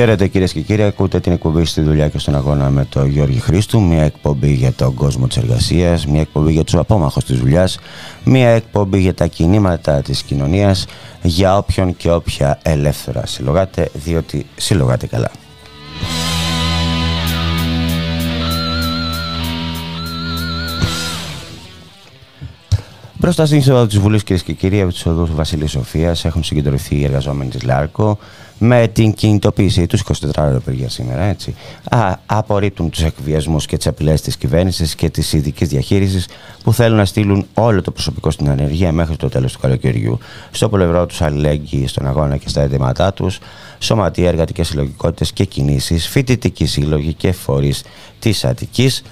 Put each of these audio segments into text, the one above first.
Χαίρετε κυρίες και κύριοι, ακούτε την εκπομπή στη δουλειά και στον αγώνα με τον Γιώργη Χρήστου. Μια εκπομπή για τον κόσμο της εργασίας, μια εκπομπή για τους απόμαχους της δουλειάς, μια εκπομπή για τα κινήματα της κοινωνίας, για όποιον και όποια ελεύθερα συλλογάτε, διότι συλλογάτε καλά. Μπροστά στην είσοδο της Βουλής, κυρίες και κύριοι, από τους οδούς Βασιλής Σοφίας έχουν συγκεντρωθεί οι εργαζόμενοι της ΛΑΡΚΟ με την κινητοποίησή τους 24 ώρε παιδιά σήμερα, έτσι. Α, απορρίπτουν τους εκβιασμούς και τις απειλές της κυβέρνησης και της ειδικής διαχείρισης που θέλουν να στείλουν όλο το προσωπικό στην ανεργία μέχρι το τέλος του καλοκαιριού. Στο πλευρό τους αλληλέγγυοι στον αγώνα και στα αιτήματά τους, σωματεία, εργατικές συλλογικότητες και κινήσεις, φοιτητικοί σύλλογοι και φορείς της Αττικής.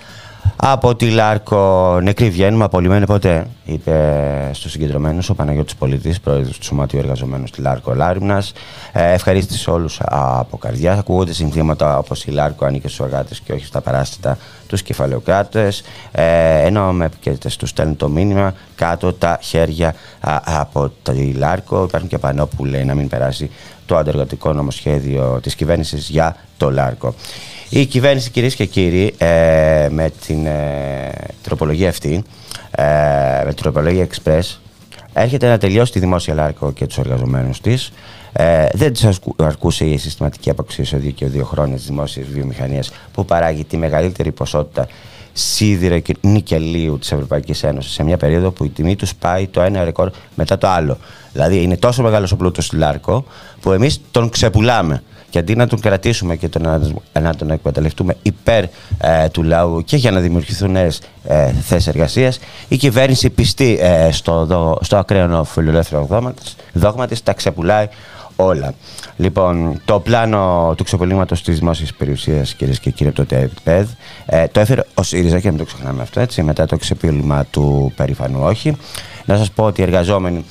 Από τη Λάρκο νεκροί βγαίνουμε, απολυμμένοι ποτέ, είπε στους συγκεντρωμένους ο Παναγιώτης Πολιτής, πρόεδρος του Σωματείου Εργαζομένου στη Λάρκο Λάρυμνας. Ε, ευχαρίστησε όλους από καρδιά. Ακούγονται συνθήματα όπως η Λάρκο ανήκε στους εργάτες και όχι στα παράσιτα τους κεφαλαιοκράτες. Ε, ενώ με επικαιρετές τους στέλνουν το μήνυμα κάτω τα χέρια από τη Λάρκο. Υπάρχουν και πανό που λέει να μην περάσει το αντεργατικό νομοσχέδιο της κυβέρνησης για το Λάρκο. Η κυβέρνηση, κυρίες και κύριοι, ε, με την ε, τροπολογία αυτή, ε, με την τροπολογία Express, έρχεται να τελειώσει τη δημόσια λάρκο και τους εργαζομένους της. Ε, δεν τους αρκούσε η συστηματική αποξίωση εδώ και δύο χρόνια της δημόσιας βιομηχανίας που παράγει τη μεγαλύτερη ποσότητα σίδηρα και νικελίου της Ευρωπαϊκής Ένωσης σε μια περίοδο που η τιμή τους πάει το ένα ρεκόρ μετά το άλλο. Δηλαδή είναι τόσο μεγάλος ο πλούτος του Λάρκο που εμείς τον ξεπουλάμε. Και αντί να τον κρατήσουμε και τον, να, τον εκμεταλλευτούμε υπέρ ε, του λαού και για να δημιουργηθούν νέες ε, θέσεις εργασίας, η κυβέρνηση πιστή ε, στο, στο ακραίο φιλελεύθερο δόγμα τη τα ξεπουλάει όλα. Λοιπόν, το πλάνο του ξεπολύματος της δημόσιας περιουσίας, κυρίες και κύριοι, από το ΤΕΠΕΔ, ε, το έφερε ο ΣΥΡΙΖΑ και μην το ξεχνάμε αυτό, έτσι, μετά το ξεπούλημα του περήφανου όχι. Να σας πω ότι οι εργαζόμενοι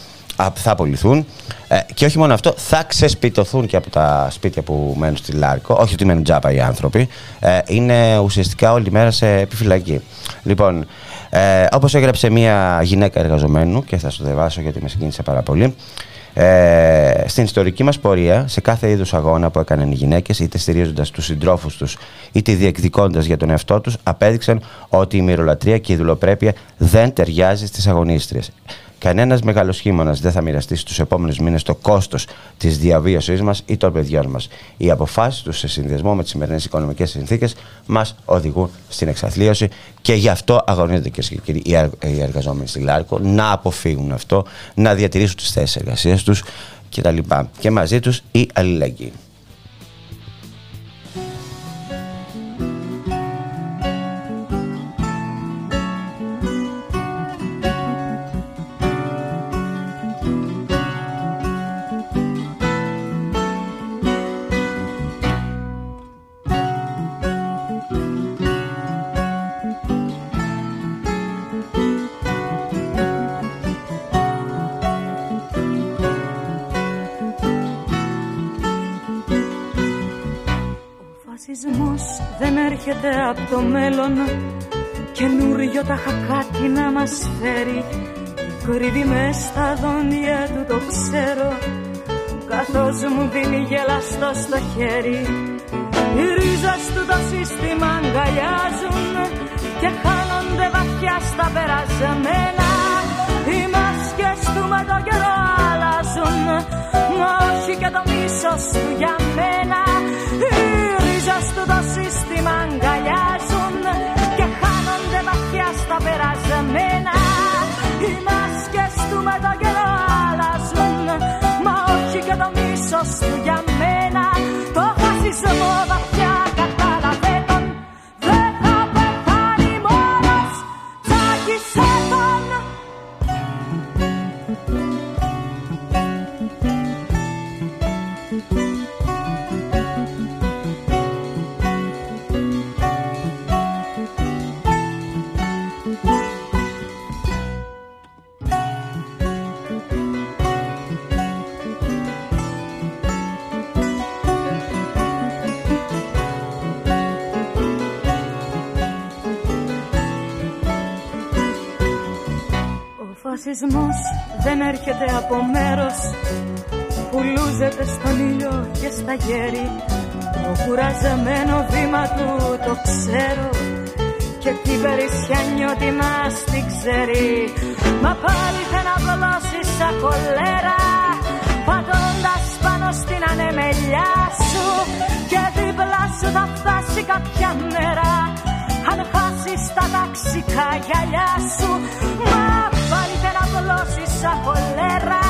θα απολυθούν. Ε, και όχι μόνο αυτό, θα ξεσπιτωθούν και από τα σπίτια που μένουν στη Λάρκο. Όχι ότι μένουν τζάπα οι άνθρωποι. Ε, είναι ουσιαστικά όλη μέρα σε επιφυλακή. Λοιπόν, ε, όπως έγραψε μια γυναίκα εργαζομένου, και θα σου διαβάσω γιατί με συγκίνησε πάρα πολύ, ε, στην ιστορική μας πορεία, σε κάθε είδους αγώνα που έκαναν οι γυναίκες, είτε στηρίζοντας τους συντρόφους τους, είτε διεκδικώντας για τον εαυτό τους, απέδειξαν ότι η μυρολατρεία και η δουλοπρέπεια δεν ταιριάζει στις αγωνίστριες. Κανένας μεγάλος χείμωνας δεν θα μοιραστεί στους επόμενους μήνες το κόστος της διαβίωσής μας ή των παιδιών μας. Οι αποφάσεις τους σε συνδυασμό με τις σημερινές οικονομικές συνθήκες μας οδηγούν στην εξαθλίωση και γι' αυτό αγωνίζονται και κύριοι οι εργαζόμενοι στη Λάρκο να αποφύγουν αυτό, να διατηρήσουν τις θέσεις εργασίας τους κτλ. Και μαζί τους η αλληλεγγύη. Φασισμός δεν έρχεται από μέρος. Που λούζεται στον ήλιο και στα γέρι. Το κουραζεμένο βήμα του το ξέρω. Και κι η νιώτη μας την ξέρει. Μα πάλι δεν απολώσει σαν κολέρα πατώντας πάνω στην ανεμελιά σου. Και δίπλα σου θα φτάσει κάποια μέρα αν χάσεις τα ταξικά γυαλιά σου. Μα πάλι δεν απολώσεις σαν κολέρα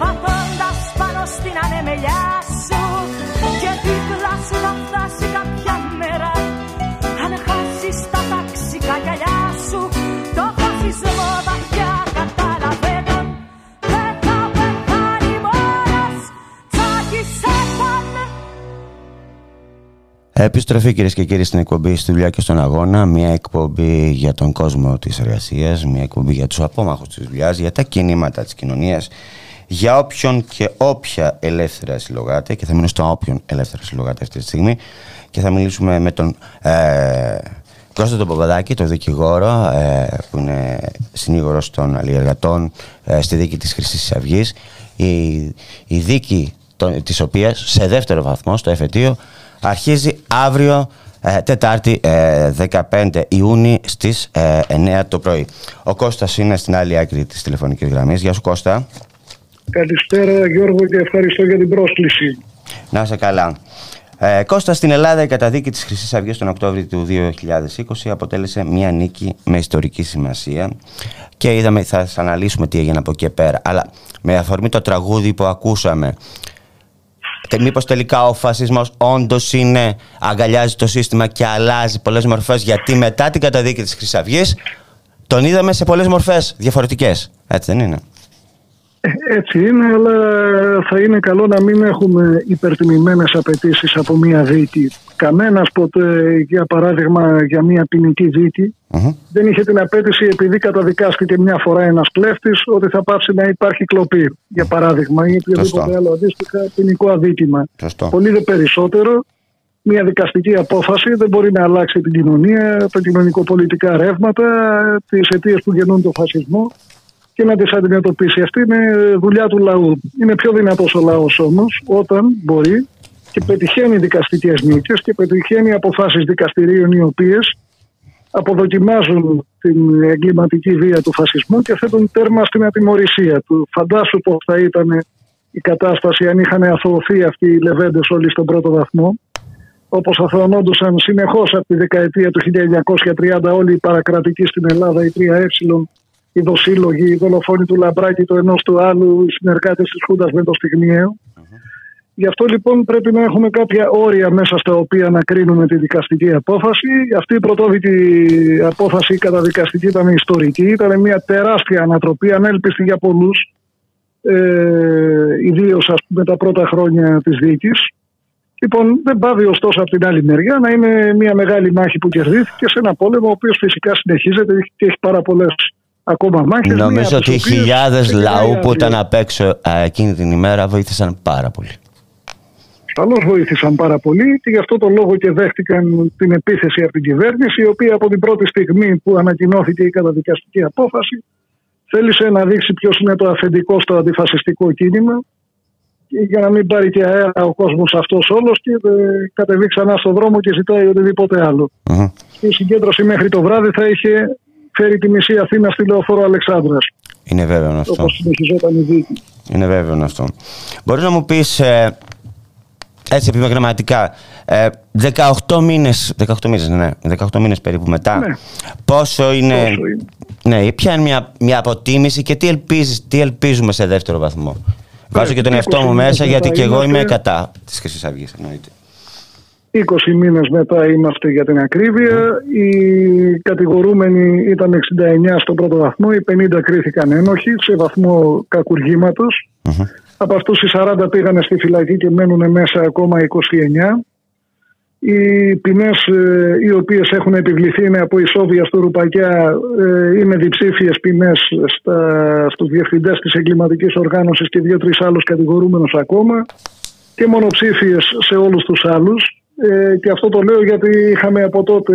πατώντας πάνω στην ανεμελιά σου. Και δίπλα σου θα φτάσει Επιστροφή κυρίες και κύριοι στην εκπομπή στη δουλειά και στον αγώνα. Μια εκπομπή για τον κόσμο της εργασίας, μια εκπομπή για τους απόμαχους της δουλειάς, για τα κινήματα της κοινωνίας, για όποιον και όποια ελεύθερα συλλογάται. Και θα μείνω στο όποιον ελεύθερα συλλογάται αυτή τη στιγμή. Και θα μιλήσουμε με τον ε, Κώστα τον Παπαδάκη, τον δικηγόρο, ε, που είναι συνήγορος των αλλιεργατών ε, στη δίκη της Χρυσής Αυγής. Η, η δίκη των, της οποίας σε δεύτερο βαθμό στο εφετείο αρχίζει αύριο ε, Τετάρτη ε, 15 Ιούνιου στις ε, 9 το πρωί. Ο Κώστας είναι στην άλλη άκρη της τηλεφωνικής γραμμής. Γεια σου Κώστα. Καλησπέρα Γιώργο και ευχαριστώ για την πρόσκληση. Να είσαι καλά. Ε, Κώστα, στην Ελλάδα η καταδίκη της Χρυσής Αυγής τον Οκτώβριο του 2020 αποτέλεσε μια νίκη με ιστορική σημασία και είδαμε, θα σας αναλύσουμε τι έγινε από εκεί και πέρα, αλλά με αφορμή το τραγούδι που ακούσαμε, τε, μήπως τελικά ο φασισμός όντως είναι, αγκαλιάζει το σύστημα και αλλάζει πολλές μορφές, γιατί μετά την καταδίκη της Χρυσής Αυγής τον είδαμε σε πολλές μορφές διαφορετικές, έτσι δεν είναι. Έτσι είναι, αλλά θα είναι καλό να μην έχουμε υπερτιμημένες απαιτήσεις από μία δίκη. Κανένας ποτέ, για παράδειγμα, για μία ποινική δίκη, Μμμ. δεν είχε την απέτηση επειδή καταδικάστηκε μια φορά ένας κλέφτης ότι θα πάψει να υπάρχει κλοπή, για παράδειγμα, ή οποιοδήποτε Σωστό. άλλο αντίστοιχα ποινικό αδίκημα. Σωστό. Πολύ δε περισσότερο, μια δικαστική απόφαση δεν μπορεί να αλλάξει την κοινωνία, τα κοινωνικοπολιτικά ρεύματα, τις αιτίες που γεννούν τον φασισμό και να τις αντιμετωπίσει. Αυτή είναι δουλειά του λαού. Είναι πιο δυνατός ο λαός όμως όταν μπορεί και πετυχαίνει δικαστικές νίκες και πετυχαίνει αποφάσεις δικαστηρίων οι οποίες αποδοκιμάζουν την εγκληματική βία του φασισμού και θέτουν τέρμα στην ατιμορρησία του. Φαντάσου πώς θα ήταν η κατάσταση αν είχαν αθωωωθεί αυτοί οι λεβέντες όλοι στον πρώτο βαθμό όπως αθωωνόντουσαν συνεχώς από τη δεκαετία του 1930 όλοι οι παρακρατικοί στην Ελλάδα, οι 3Ε, οι δοσύλλογοι, οι δολοφόνοι του Λαμπράκη, το ενός του άλλου, οι συνεργάτες της Χούντας με το στιγμιαίο. Γι' αυτό λοιπόν πρέπει να έχουμε κάποια όρια μέσα στα οποία να κρίνουμε τη δικαστική απόφαση. Αυτή η πρωτόδικη απόφαση καταδικαστική ήταν ιστορική. Ήταν μια τεράστια ανατροπή, ανέλπιστη για πολλούς. Ε, Ιδίως πούμε τα πρώτα χρόνια της δίκη. Λοιπόν, δεν πάβει ωστόσο από την άλλη μεριά να είναι μια μεγάλη μάχη που κερδίθηκε σε ένα πόλεμο ο οποίος φυσικά συνεχίζεται και έχει πάρα πολλές ακόμα μάχες. Νομίζω ότι οι χιλιάδες λαού που ήταν απ' έξω ε, εκείνη την ημέρα βοήθησαν πάρα πολύ. Ασφαλώ βοήθησαν πάρα πολύ και γι' αυτό το λόγο και δέχτηκαν την επίθεση από την κυβέρνηση, η οποία από την πρώτη στιγμή που ανακοινώθηκε η καταδικαστική απόφαση θέλησε να δείξει ποιος είναι το αφεντικό στο αντιφασιστικό κίνημα και για να μην πάρει και αέρα ο κόσμος αυτός όλος και ε, κατεβεί ξανά στον δρόμο και ζητάει οτιδήποτε άλλο. Μμμ. Η συγκέντρωση μέχρι το βράδυ θα είχε φέρει τη μισή Αθήνα στη λεωφόρο Αλεξάνδρας Είναι βέβαιο αυτό. όπως συνεχιζόταν η δίκη. Είναι βέβαιο αυτό. Μπορείς να μου πεις ε, έτσι επιμεγραμματικά ε, 18 μήνες 18 μήνες, ναι, 18 μήνες περίπου μετά Ναι. πόσο είναι, Πόσο είναι. ναι, ποια είναι μια, μια αποτίμηση και τι, ελπίζεις, τι ελπίζουμε σε δεύτερο βαθμό. Βάζω και τον 20 εαυτό μου μήνες μέσα γιατί μετά και εγώ είμαι είμαστε- κατά της Χρυσής Αυγής εννοείται. 20 μήνες μετά είμαστε για την ακρίβεια. Οι κατηγορούμενοι ήταν 69 στον πρώτο βαθμό, οι 50 κρίθηκαν ένοχοι σε βαθμό κακουργήματος. Μμμ. Από αυτούς οι 40 πήγανε στη φυλακή και μένουν μέσα ακόμα 29. Οι ποινές ε, οι οποίες έχουν επιβληθεί είναι από ισόβια στο Ρουπακιά, ε, είναι διψήφιες ποινές στα, στους διευθυντές της εγκληματικής οργάνωσης και δύο-τρεις άλλους κατηγορούμενους ακόμα και μονοψήφιες σε όλους τους άλλους. Ε, και αυτό το λέω γιατί είχαμε από τότε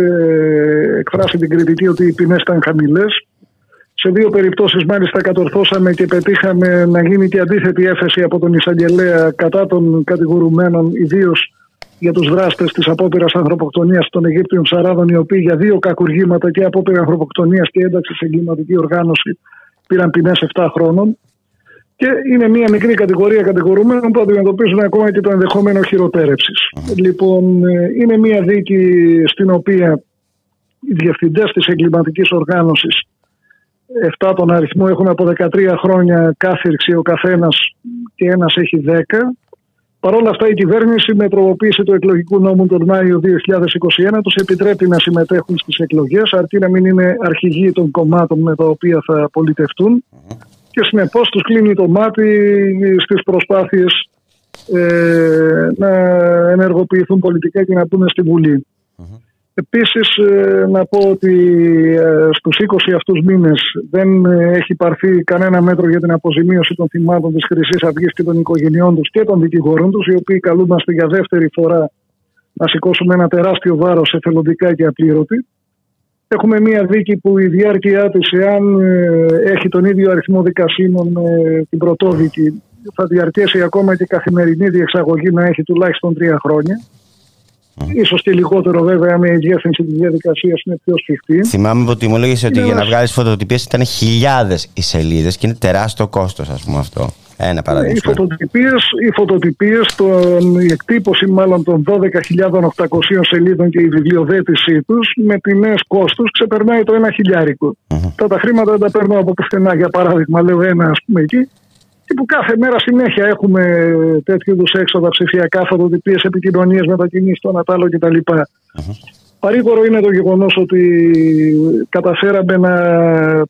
εκφράσει την κριτική ότι οι ποινές ήταν χαμηλές. Σε δύο περιπτώσεις μάλιστα κατορθώσαμε και πετύχαμε να γίνει και αντίθετη έφεση από τον εισαγγελέα κατά των κατηγορουμένων, ιδίως για τους δράστες της απόπειρας ανθρωποκτονίας των Αιγύπτιων Σαράδων, οι οποίοι για δύο κακουργήματα και απόπειρα ανθρωποκτονίας και ένταξης σε εγκληματική οργάνωση πήραν ποινές 7 χρόνων. Και είναι μια μικρή κατηγορία κατηγορουμένων που αντιμετωπίζουν ακόμα και το ενδεχόμενο Λοιπόν, ε, είναι μια δίκη στην οποία οι διευθυντές της εγκληματικής οργάνωσης 7 τον αριθμό έχουν από 13 χρόνια κάθυρξη ο καθένας και ένας έχει 10. Παρ' όλα αυτά η κυβέρνηση με τροποποίηση του εκλογικού νόμου τον Μάιο 2021 τους επιτρέπει να συμμετέχουν στις εκλογές αρκεί να μην είναι αρχηγοί των κομμάτων με τα οποία θα πολιτευτούν και συνεπώς τους κλείνει το μάτι στις προσπάθειες ε, να ενεργοποιηθούν πολιτικά και να μπουν στη Βουλή. Επίσης ε, να πω ότι ε, στους 20 αυτούς μήνες δεν έχει πάρθει κανένα μέτρο για την αποζημίωση των θυμάτων της Χρυσής Αυγής και των οικογενειών τους και των δικηγόρων τους οι οποίοι καλούμαστε για δεύτερη φορά να σηκώσουμε ένα τεράστιο βάρος εθελοντικά και απλήρωτη. Έχουμε μία δίκη που η διάρκεια της εάν ε, έχει τον ίδιο αριθμό δικασίνων με την πρωτόδικη θα διαρκέσει ακόμα και καθημερινή διεξαγωγή να έχει τουλάχιστον τρία χρόνια. Mm. Ίσως και λιγότερο βέβαια με η διεύθυνση της διαδικασίας είναι πιο σφιχτή. Θυμάμαι ότι μου έλεγε ότι για να βγάλεις φωτοτυπίες ήταν χιλιάδες οι σελίδες και είναι τεράστιο κόστος, ας πούμε αυτό. Ένα παράδειγμα. Οι φωτοτυπίες, οι φωτοτυπίες η εκτύπωση μάλλον των 12.800 σελίδων και η βιβλιοδέτησή τους με τιμές κόστους ξεπερνάει το ένα χιλιάρικο. Mm-hmm. Τα, τα χρήματα δεν τα παίρνω από πουθενά για παράδειγμα λέω ένα ας πούμε εκεί και που κάθε μέρα συνέχεια έχουμε τέτοιου είδους έξοδα ψηφιακά, φωτοτυπίες, επικοινωνίες, μετακινήσεις, το ανατάλλο κτλ. Uh-huh. Παρήγορο είναι το γεγονός ότι καταφέραμε να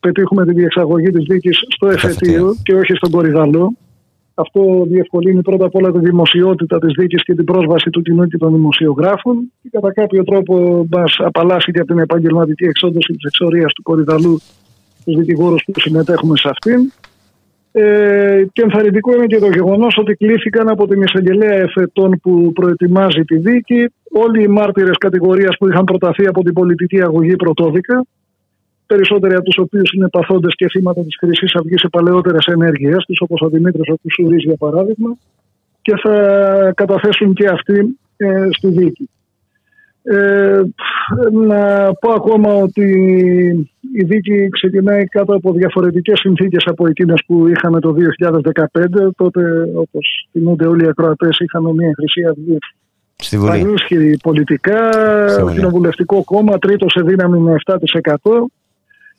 πετύχουμε τη διεξαγωγή της δίκης στο εφετείο και όχι στον Κορυδαλό. Αυτό διευκολύνει πρώτα απ' όλα τη δημοσιότητα της δίκης και την πρόσβαση του κοινού και των δημοσιογράφων και κατά κάποιο τρόπο μας απαλλάσσει και από την επαγγελματική εξόντωση της εξορίας του Κορυδαλού του δικηγόρους που συμμετέχουμε σε αυτήν. Ε, και ενθαρρυντικό είναι και το γεγονός ότι κλήθηκαν από την εισαγγελέα εφετών που προετοιμάζει τη δίκη όλοι οι μάρτυρες κατηγορίας που είχαν προταθεί από την πολιτική αγωγή πρωτόδικα, περισσότεροι από τους οποίους είναι παθώντε και θύματα της Χρυσής Αυγής σε παλαιότερες ενέργειές τους, όπως ο Δημήτρης ο Κουσουρής για παράδειγμα, και θα καταθέσουν και αυτοί ε, στη δίκη. Ε, να πω ακόμα ότι η δίκη ξεκινάει κάτω από διαφορετικές συνθήκες από εκείνες που είχαμε το 2015 τότε όπως θυμούνται όλοι οι ακροατές είχαμε μια χρυσή αυγή. Πανίσχυρη πολιτικά κοινοβουλευτικό κόμμα τρίτο σε δύναμη με 7%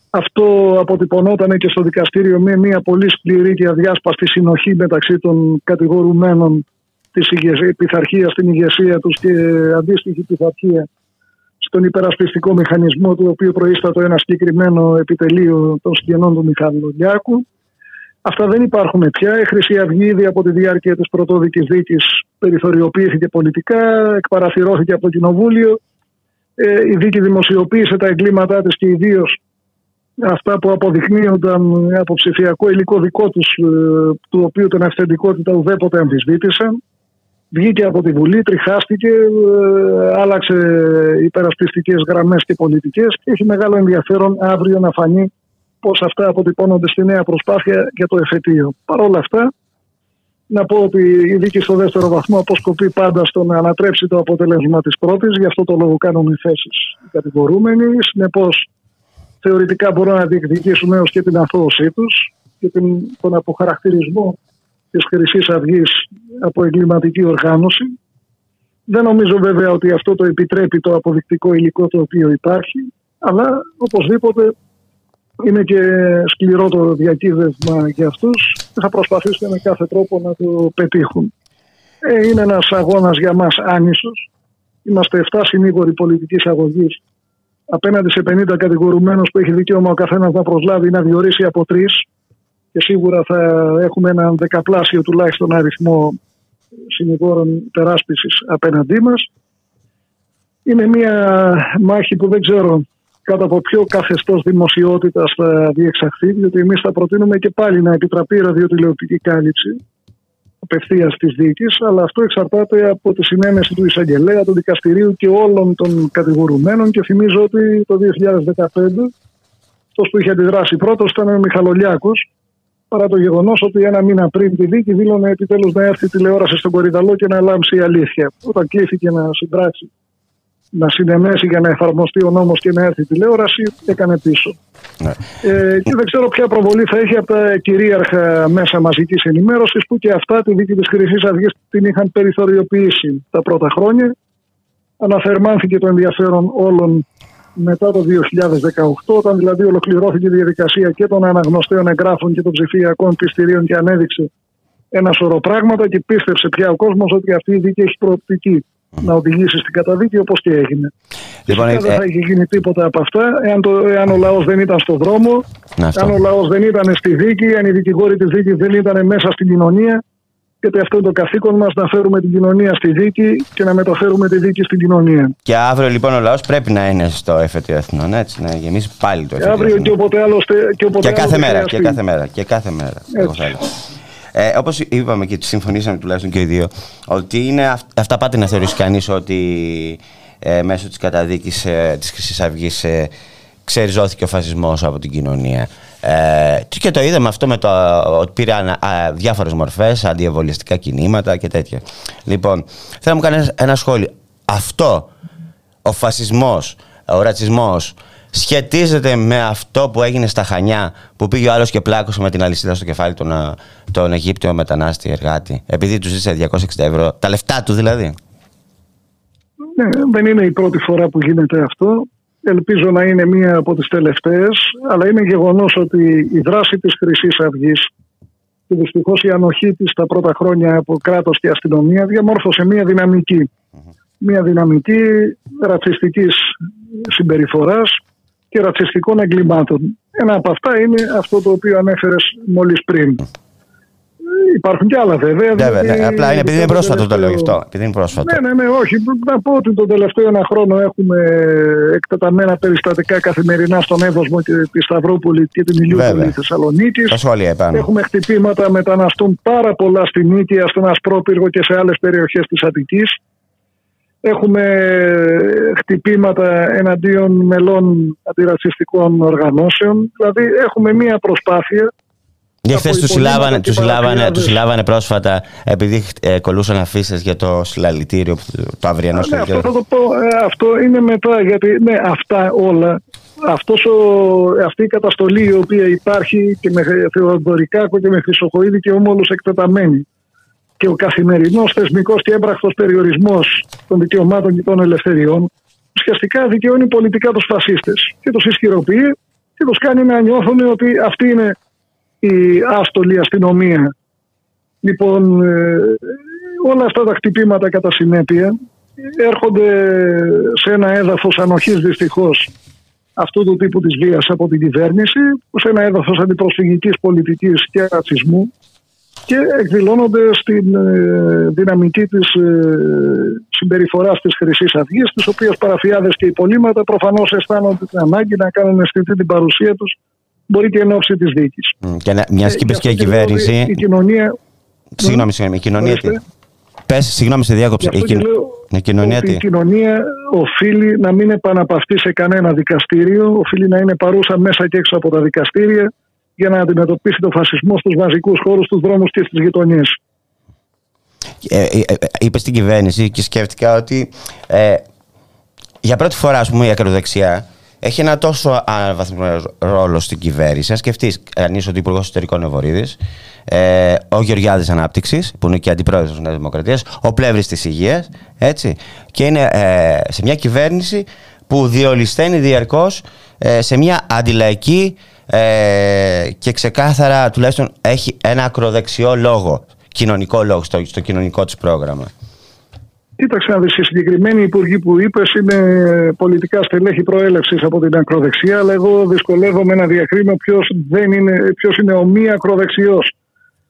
αυτό αποτυπωνόταν και στο δικαστήριο με μια πολύ σκληρή και αδιάσπαστη συνοχή μεταξύ των κατηγορουμένων της πειθαρχίας στην ηγεσία τους και αντίστοιχη πειθαρχία στον υπερασπιστικό μηχανισμό του οποίου προείστατο ένα συγκεκριμένο επιτελείο των συγγενών του Μιχάλου Λιάκου. Αυτά δεν υπάρχουν πια. Η Χρυσή Αυγή ήδη από τη διάρκεια της πρωτόδικης δίκης περιθωριοποιήθηκε πολιτικά, εκπαραθυρώθηκε από το Κοινοβούλιο. Ε, η δίκη δημοσιοποίησε τα εγκλήματά της και ιδίως αυτά που αποδεικνύονταν από ψηφιακό υλικό δικό τους, ε, του οποίου την αυθεντικότητα ουδέποτε αμφισβήτησαν βγήκε από τη Βουλή, τριχάστηκε, ε, άλλαξε υπερασπιστικές γραμμές και πολιτικές και έχει μεγάλο ενδιαφέρον αύριο να φανεί πώς αυτά αποτυπώνονται στη νέα προσπάθεια για το εφετείο. Παρ' όλα αυτά, να πω ότι η δίκη στο δεύτερο βαθμό αποσκοπεί πάντα στο να ανατρέψει το αποτέλεσμα της πρώτης, γι' αυτό το λόγο κάνουν οι θέσεις οι κατηγορούμενοι. Συνεπώς, θεωρητικά μπορούν να διεκδικήσουν έως και την αθώωσή τους και τον αποχαρακτηρισμό της χρυσής αυγής από εγκληματική οργάνωση. Δεν νομίζω βέβαια ότι αυτό το επιτρέπει το αποδεικτικό υλικό το οποίο υπάρχει, αλλά οπωσδήποτε είναι και σκληρό το διακύβευμα για αυτούς και θα προσπαθήσουν με κάθε τρόπο να το πετύχουν. Ε, είναι ένας αγώνας για μας άνισος. Είμαστε 7 συνήγοροι πολιτικής αγωγής απέναντι σε 50 κατηγορουμένους που έχει δικαίωμα ο καθένας να προσλάβει να διορίσει από τρεις και σίγουρα θα έχουμε έναν δεκαπλάσιο τουλάχιστον αριθμό συνηγόρων τεράσπισης απέναντί μας. Είναι μια μάχη που δεν ξέρω κάτω από ποιο καθεστώς δημοσιότητας θα διεξαχθεί, διότι εμείς θα προτείνουμε και πάλι να επιτραπεί ραδιοτηλεοπτική κάλυψη απευθείας της δίκη, αλλά αυτό εξαρτάται από τη συνένεση του εισαγγελέα, του δικαστηρίου και όλων των κατηγορουμένων. Και θυμίζω ότι το 2015 Αυτός που είχε αντιδράσει πρώτος ήταν ο Μιχαλολιάκος. Παρά το γεγονός ότι ένα μήνα πριν τη δίκη δήλωνε επιτέλους να έρθει τηλεόραση στον Κορυδαλό και να λάμψει η αλήθεια. Όταν κλείθηκε να συμπράξει να συνενέσει για να εφαρμοστεί ο νόμος και να έρθει η τηλεόραση, έκανε πίσω. Ναι. Ε, και δεν ξέρω ποια προβολή θα έχει από τα κυρίαρχα μέσα μαζικής ενημέρωσης που και αυτά τη δίκη της Χρυσής Αυγής την είχαν περιθωριοποιήσει τα πρώτα χρόνια. Αναθερμάνθηκε το ενδιαφέρον όλων μετά το 2018, όταν δηλαδή ολοκληρώθηκε η διαδικασία και των αναγνωστέων εγγράφων και των ψηφιακών πιστηρίων και ανέδειξε ένα σωρό πράγματα και πίστεψε πια ο κόσμος ότι αυτή η δίκη έχει προοπτική να οδηγήσει στην καταδίκη όπως και έγινε. Λοιπόν, δεν ε, θα είχε γίνει τίποτα από αυτά εάν, το, εάν ο λαός δεν ήταν στον δρόμο, εάν ο λαός δεν ήταν στη δίκη, αν οι δικηγόροι της δίκης δεν ήταν μέσα στην κοινωνία γιατί αυτό είναι το καθήκον μας να φέρουμε την κοινωνία στη δίκη και να μεταφέρουμε τη δίκη στην κοινωνία. Και αύριο λοιπόν ο λαός πρέπει να είναι στο εφετείο εθνών, έτσι, να γεμίσει πάλι το εφετείο Και αύριο και όποτε άλλωστε. Και, όποτε και κάθε μέρα, και κάθε μέρα, και κάθε μέρα. Εγώ ε, Όπως είπαμε και συμφωνήσαμε τουλάχιστον και οι δύο, ότι είναι αυτά πάτε να θεωρήσει κανείς ότι ε, μέσω της καταδίκης ε, της Χρυσής Αυγής ε, ξεριζώθηκε ο φασισμός από την κοινωνία. Ε, και το είδαμε αυτό με το ότι πήρε διάφορες μορφές, αντιεμβολιαστικά κινήματα και τέτοια. Λοιπόν, θέλω να μου κάνεις ένα σχόλιο. Αυτό ο φασισμός, ο ρατσισμός σχετίζεται με αυτό που έγινε στα Χανιά που πήγε ο άλλος και πλάκωσε με την αλυσίδα στο κεφάλι τον, ε, τον Αιγύπτιο μετανάστη εργάτη επειδή του ζήτησε 260 ευρώ, τα λεφτά του δηλαδή. Ναι, δεν είναι η πρώτη φορά που γίνεται αυτό. Ελπίζω να είναι μία από τις τελευταίες, αλλά είναι γεγονός ότι η δράση της χρυσής αυγής και δυστυχώς η ανοχή της τα πρώτα χρόνια από κράτος και αστυνομία διαμόρφωσε μία δυναμική. Μία δυναμική ρατσιστικής συμπεριφοράς και ρατσιστικών εγκλημάτων. Ένα από αυτά είναι αυτό το οποίο ανέφερες μόλις πριν. Υπάρχουν και άλλα βέβαια. Βέβαια, ναι. Απλά είναι επειδή είναι πρόσφατο το λέω γι' αυτό. Επειδή είναι πρόσφατο. Ναι, ναι, ναι, όχι. Να πω ότι τον τελευταίο ένα χρόνο έχουμε εκτεταμένα περιστατικά καθημερινά στον Εύωσμο και τη Σταυρόπολη και την Ηλιούπολη Θεσσαλονίκης. Έχουμε χτυπήματα μεταναστών πάρα πολλά στην Νίκαια, στον Ασπρόπυργο και σε άλλες περιοχές της Αττικής. Έχουμε χτυπήματα εναντίον μελών αντιρατσιστικών οργανώσεων. Δηλαδή έχουμε μία προσπάθεια για χθες τους συλλάβανε, τους συλλάβανε, τους συλλάβανε πρόσφατα επειδή ε, κολούσαν αφήσεις για το συλλαλητήριο, το αυριανό ναι, αυτό θα το πω. Ε, αυτό είναι μετά. Γιατί ναι, αυτά όλα. Αυτός ο, αυτή η καταστολή η οποία υπάρχει και με Θεοδωρικάκο και με Χρυσοχοίδη και όμω εκτεταμένη και ο καθημερινός θεσμικός και έμπρακτος περιορισμός των δικαιωμάτων και των ελευθεριών ουσιαστικά δικαιώνει πολιτικά τους φασίστες και τους ισχυροποιεί και τους κάνει να νιώθουν ότι αυτή είναι η άστολη αστυνομία. Λοιπόν, ε, όλα αυτά τα χτυπήματα κατά συνέπεια έρχονται σε ένα έδαφος ανοχής δυστυχώς αυτού του τύπου της βίας από την κυβέρνηση, σε ένα έδαφος αντιπροσφυγικής πολιτικής και ρατσισμού και εκδηλώνονται στην ε, δυναμική της ε, συμπεριφοράς της Χρυσής Αυγής, τις οποίες παραφιάδες και υπολείμματα προφανώς αισθάνονται την ανάγκη να κάνουν αισθητή την παρουσία τους μπορεί και εν ώψη της δίκης. Και μιας και και η κυβέρνηση... Η κοινωνία... Συγγνώμη, συγγνώμη, η κοινωνία... Τι... Πες, συγγνώμη, σε διάκοψα. Η, η, κοινωνία, η κοινωνία οφείλει να μην επαναπαυτεί σε κανένα δικαστήριο, οφείλει να είναι παρούσα μέσα και έξω από τα δικαστήρια, για να αντιμετωπίσει τον φασισμό στους βασικούς χώρους, στους δρόμους και στις γειτονιές. Ε, ε, ε, είπες στην κυβέρνηση και σκέφτηκα ότι ε, για πρώτη φορά ας πούμε, η ακροδεξιά έχει ένα τόσο αναβαθμισμένο ρόλο στην κυβέρνηση. Αν σκεφτείς κανείς ότι ο Υπουργός Εσωτερικών Ευωρίδη, ε, ο Γεωργιάδης Ανάπτυξης, που είναι και αντιπρόεδρος της Νέας Δημοκρατίας, ο Πλεύρης της Υγείας, έτσι. Και είναι ε, σε μια κυβέρνηση που διολυσταίνει διαρκώς ε, σε μια αντιλαϊκή ε, και ξεκάθαρα τουλάχιστον έχει ένα ακροδεξιό λόγο, κοινωνικό λόγο στο, στο κοινωνικό της πρόγραμμα. Κοίταξε να δεις, οι συγκεκριμένοι υπουργοί που είπες είναι πολιτικά στελέχη προέλευσης από την ακροδεξιά, αλλά εγώ δυσκολεύομαι να διακρίνω ποιος είναι, ποιος είναι ο μη ακροδεξιός.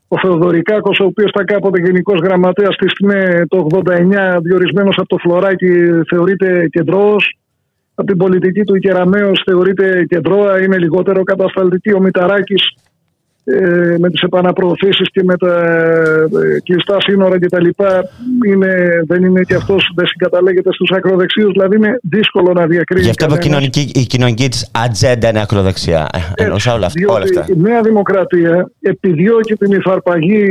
Ο Θεοδωρικάκος, ο οποίος ήταν κάποτε γενικός γραμματέας της ΣΜΕ το 89, διορισμένος από το Φλωράκι, θεωρείται κεντρό από την πολιτική του η Κεραμέως θεωρείται κεντρώα, είναι λιγότερο κατασταλτική. Ο Μηταράκης ε, με τις επαναπροωθήσεις και με τα ε, κλειστά σύνορα κτλ. Είναι, δεν είναι και αυτός, δεν συγκαταλέγεται στους ακροδεξίους, δηλαδή είναι δύσκολο να διακρίνει. Γι' αυτό η κοινωνική, η κοινωνική της ατζέντα είναι ακροδεξιά. Έτσι, όλα, αυτά, όλα αυτά. Η Νέα Δημοκρατία επιδιώκει την υφαρπαγή,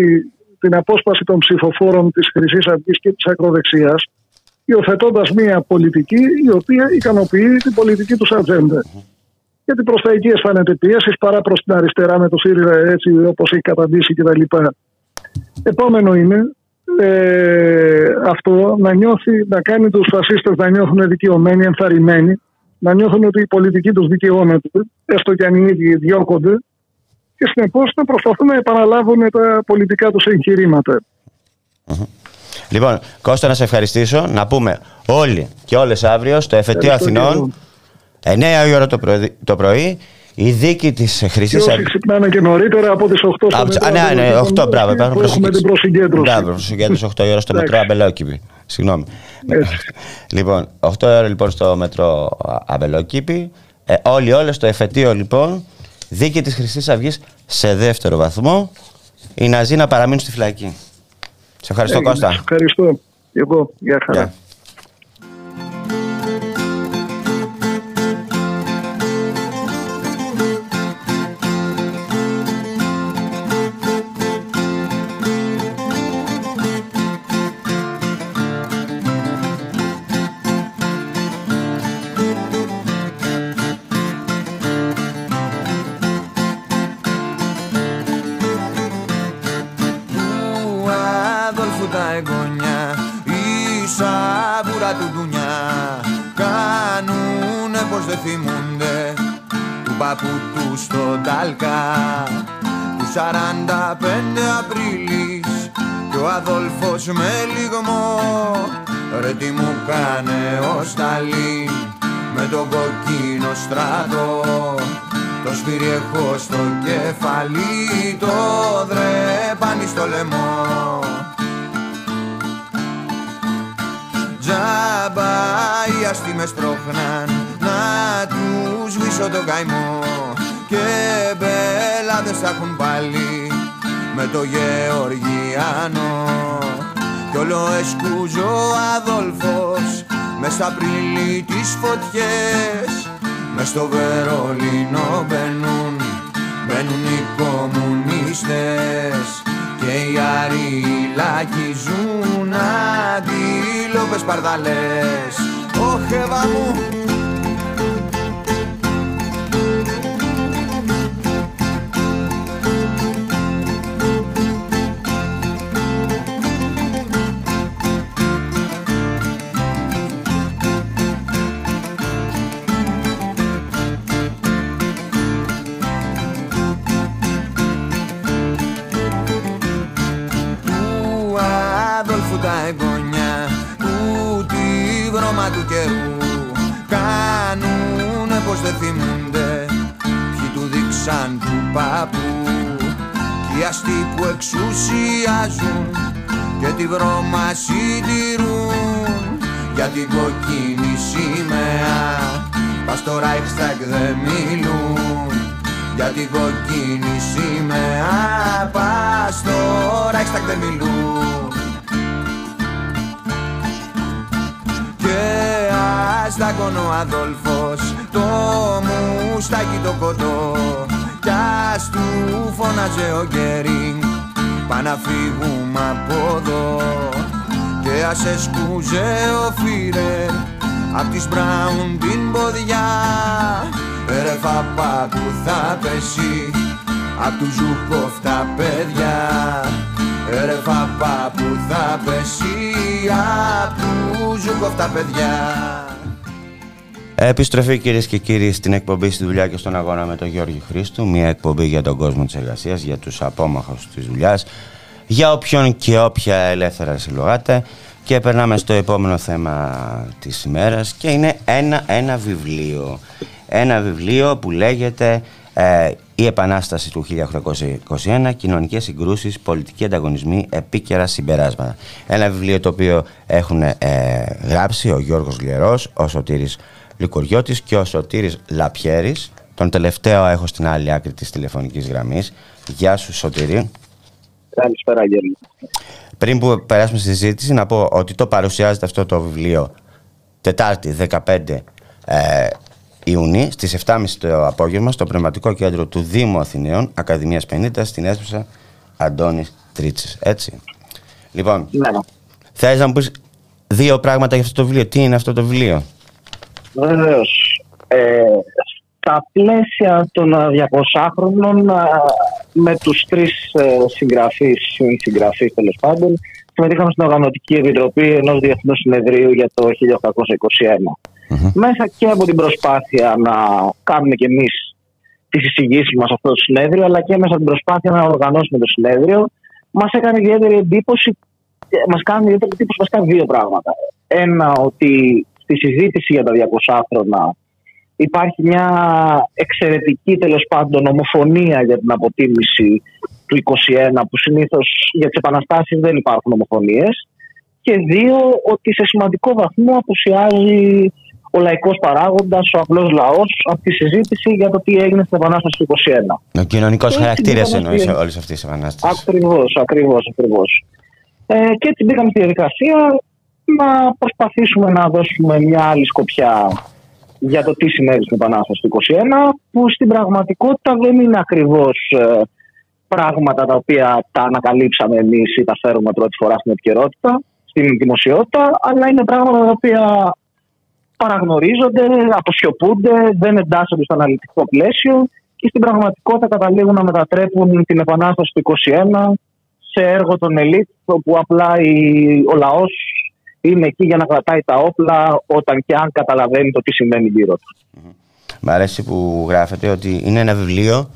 την απόσπαση των ψηφοφόρων της Χρυσής Αυγής και της ακροδεξίας, υιοθετώντας μια πολιτική η οποία ικανοποιεί την πολιτική τους ατζέντα γιατί προς τα εκεί αισθάνεται πίεσης παρά προς την αριστερά με το ΣΥΡΙΖΑ έτσι όπως έχει καταντήσει κτλ. Επόμενο είναι ε, αυτό να νιώθει, να κάνει τους φασίστες να νιώθουν δικαιωμένοι, ενθαρρυμένοι, να νιώθουν ότι η πολιτική τους δικαιώνεται, έστω και αν οι ίδιοι διώκονται, και συνεπώς να προσπαθούν να επαναλάβουν τα πολιτικά τους εγχειρήματα. Λοιπόν, Κώστα, να σε ευχαριστήσω. Να πούμε όλοι και όλες αύριο στο Εφετείο Αθηνών. 9 η ώρα το πρωί, το πρωί η δίκη της Χρυσής Αυγή. ξυπνάνε και νωρίτερα από τις 8 στο μετρό. Ναι, ναι, 8, μπράβο. Έχουμε την προσυγκέντρωση. Μπράβο, προσυγκέντρωση 8 η ώρα στο μετρό Αμπελόκηπη. Συγγνώμη. λοιπόν, 8 ώρα λοιπόν στο μετρό Αμπελόκηπη. Ε, όλοι, όλε στο εφετείο λοιπόν. Δίκη της Χρυσής Αυγής σε δεύτερο βαθμό. Οι Ναζί να παραμείνουν στη φυλακή. Σε ευχαριστώ, Κώστα. Ευχαριστώ. Εγώ. Γεια χαρά. 45 Απρίλης και ο Αδόλφος με λιγμό. Ρε τι μου κάνε ο Σταλίν με τον κοκκίνο στράτο το σπίρι έχω στο κεφαλί το δρέπανι στο λαιμό. Τζάμπα οι αστεί με στρώχναν να τους σβήσω το καημό και μπελάδες θα έχουν πάλι με το Γεωργιάνο κι όλο εσκούζω Αδόλφος μες στα πρίλη τις φωτιές. Μες στο Βερολίνο μπαίνουν μπαίνουν οι κομμουνίστες και οι αριλάκοι ζουν αντίλοπες παρδαλές. Ωχ, μου του δείξαν του παππού. Κι οι αστεί που εξουσιάζουν Και τη βρώμα συντηρούν. Για την κοκκίνη σημαία Πας στο Reichstag δεν μιλούν. Για την κοκκίνη σημαία Πας στο Reichstag δεν μιλούν. Και αστάκον ο Αδόλφος το μουστάκι το κοντό κι ας του φώναζε ο Γκέρινγκ πά να φύγουμε από εδώ και ας έσκουζε ο Φίρερ απ' της Μπράουν την ποδιά ρε φάπα που θα πέσει. Απ' τους Ζουκόφ τα παιδιά Ρε φάπα που θα πέσει. Απ' τους Ζουκόφ τα παιδιά Επιστροφή κυρίες και κύριοι στην εκπομπή στη δουλειά και στον αγώνα με τον Γιώργη Χρήστου. Μια εκπομπή για τον κόσμο της εργασίας, για τους απόμαχους της δουλειάς, για όποιον και όποια ελεύθερα συλλογάται. Και περνάμε στο επόμενο θέμα της ημέρας και είναι ένα, ένα βιβλίο. Ένα βιβλίο που λέγεται ε, «Η Επανάσταση του 1821, κοινωνικές συγκρούσεις, πολιτικοί ανταγωνισμοί, επίκαιρα συμπεράσματα». Ένα βιβλίο το οποίο έχουν ε, γράψει ο Γιώργος Λιερός, ο Σωτήρης Λικοριώτης και ο Σωτήρης Λαπιέρης τον τελευταίο έχω στην άλλη άκρη της τηλεφωνικής γραμμής. Γεια σου Σωτήρη. Καλησπέρα Γέλη. Πριν που περάσουμε στη συζήτηση να πω ότι το παρουσιάζεται αυτό το βιβλίο Τετάρτη 15 ε, Ιουνίου στις 7.30 το απόγευμα στο Πνευματικό Κέντρο του Δήμου Αθηναίων Ακαδημίας 50 στην αίθουσα Αντώνης Τρίτσης. Έτσι. Λοιπόν, Ναι, ναι. θες να μου πεις δύο πράγματα για αυτό το βιβλίο. Τι είναι αυτό το βιβλίο; Βεβαίως. Ε, στα πλαίσια των ε, 200χρονων ε, με τους τρεις ε, συγγραφείς ή συγγραφείς τέλος πάντων συμμετείχαμε στην Οργανωτική Επιτροπή ενός Διεθνούς Συνεδρίου για το 1821. Μέσα και από την προσπάθεια να κάνουμε κι εμείς τις εισηγήσεις μας σε αυτό το συνέδριο αλλά και μέσα από την προσπάθεια να οργανώσουμε το συνέδριο μας έκανε ιδιαίτερη εντύπωση ε, μας κάνει ιδιαίτερη εντύπωση βασικά δύο πράγματα. Ένα ότι στη συζήτηση για τα 200χρονα υπάρχει μια εξαιρετική τέλος πάντων ομοφωνία για την αποτίμηση του 21 που συνήθως για τις επαναστάσεις δεν υπάρχουν ομοφωνίες και δύο ότι σε σημαντικό βαθμό απουσιάζει ο λαϊκός παράγοντας, ο απλός λαός από τη συζήτηση για το τι έγινε στην επανάσταση του 21. Ο κοινωνικός Έτσι, χαρακτήρας μπήκαμε εννοείς στη- όλες αυτές τις επανάστασεις. Ακριβώς, ακριβώς, ακριβώς. Ε, και έτσι μπήκαμε στη διαδικασία να προσπαθήσουμε να δώσουμε μια άλλη σκοπιά για το τι συνέβη στην Επανάσταση του 21, που στην πραγματικότητα δεν είναι ακριβώς ε, πράγματα τα οποία τα ανακαλύψαμε εμείς ή τα φέρουμε πρώτη φορά στην επικαιρότητα, στην δημοσιότητα, αλλά είναι πράγματα τα οποία παραγνωρίζονται, αποσιωπούνται, δεν εντάσσονται στο αναλυτικό πλαίσιο και στην πραγματικότητα καταλήγουν να μετατρέπουν την Επανάσταση του 21 σε έργο των ελίτ, όπου απλά η- ο λαός είναι εκεί για να κρατάει τα όπλα όταν και αν καταλαβαίνει το τι συμβαίνει γύρω του. Μ' αρέσει που γράφεται ότι είναι ένα βιβλίο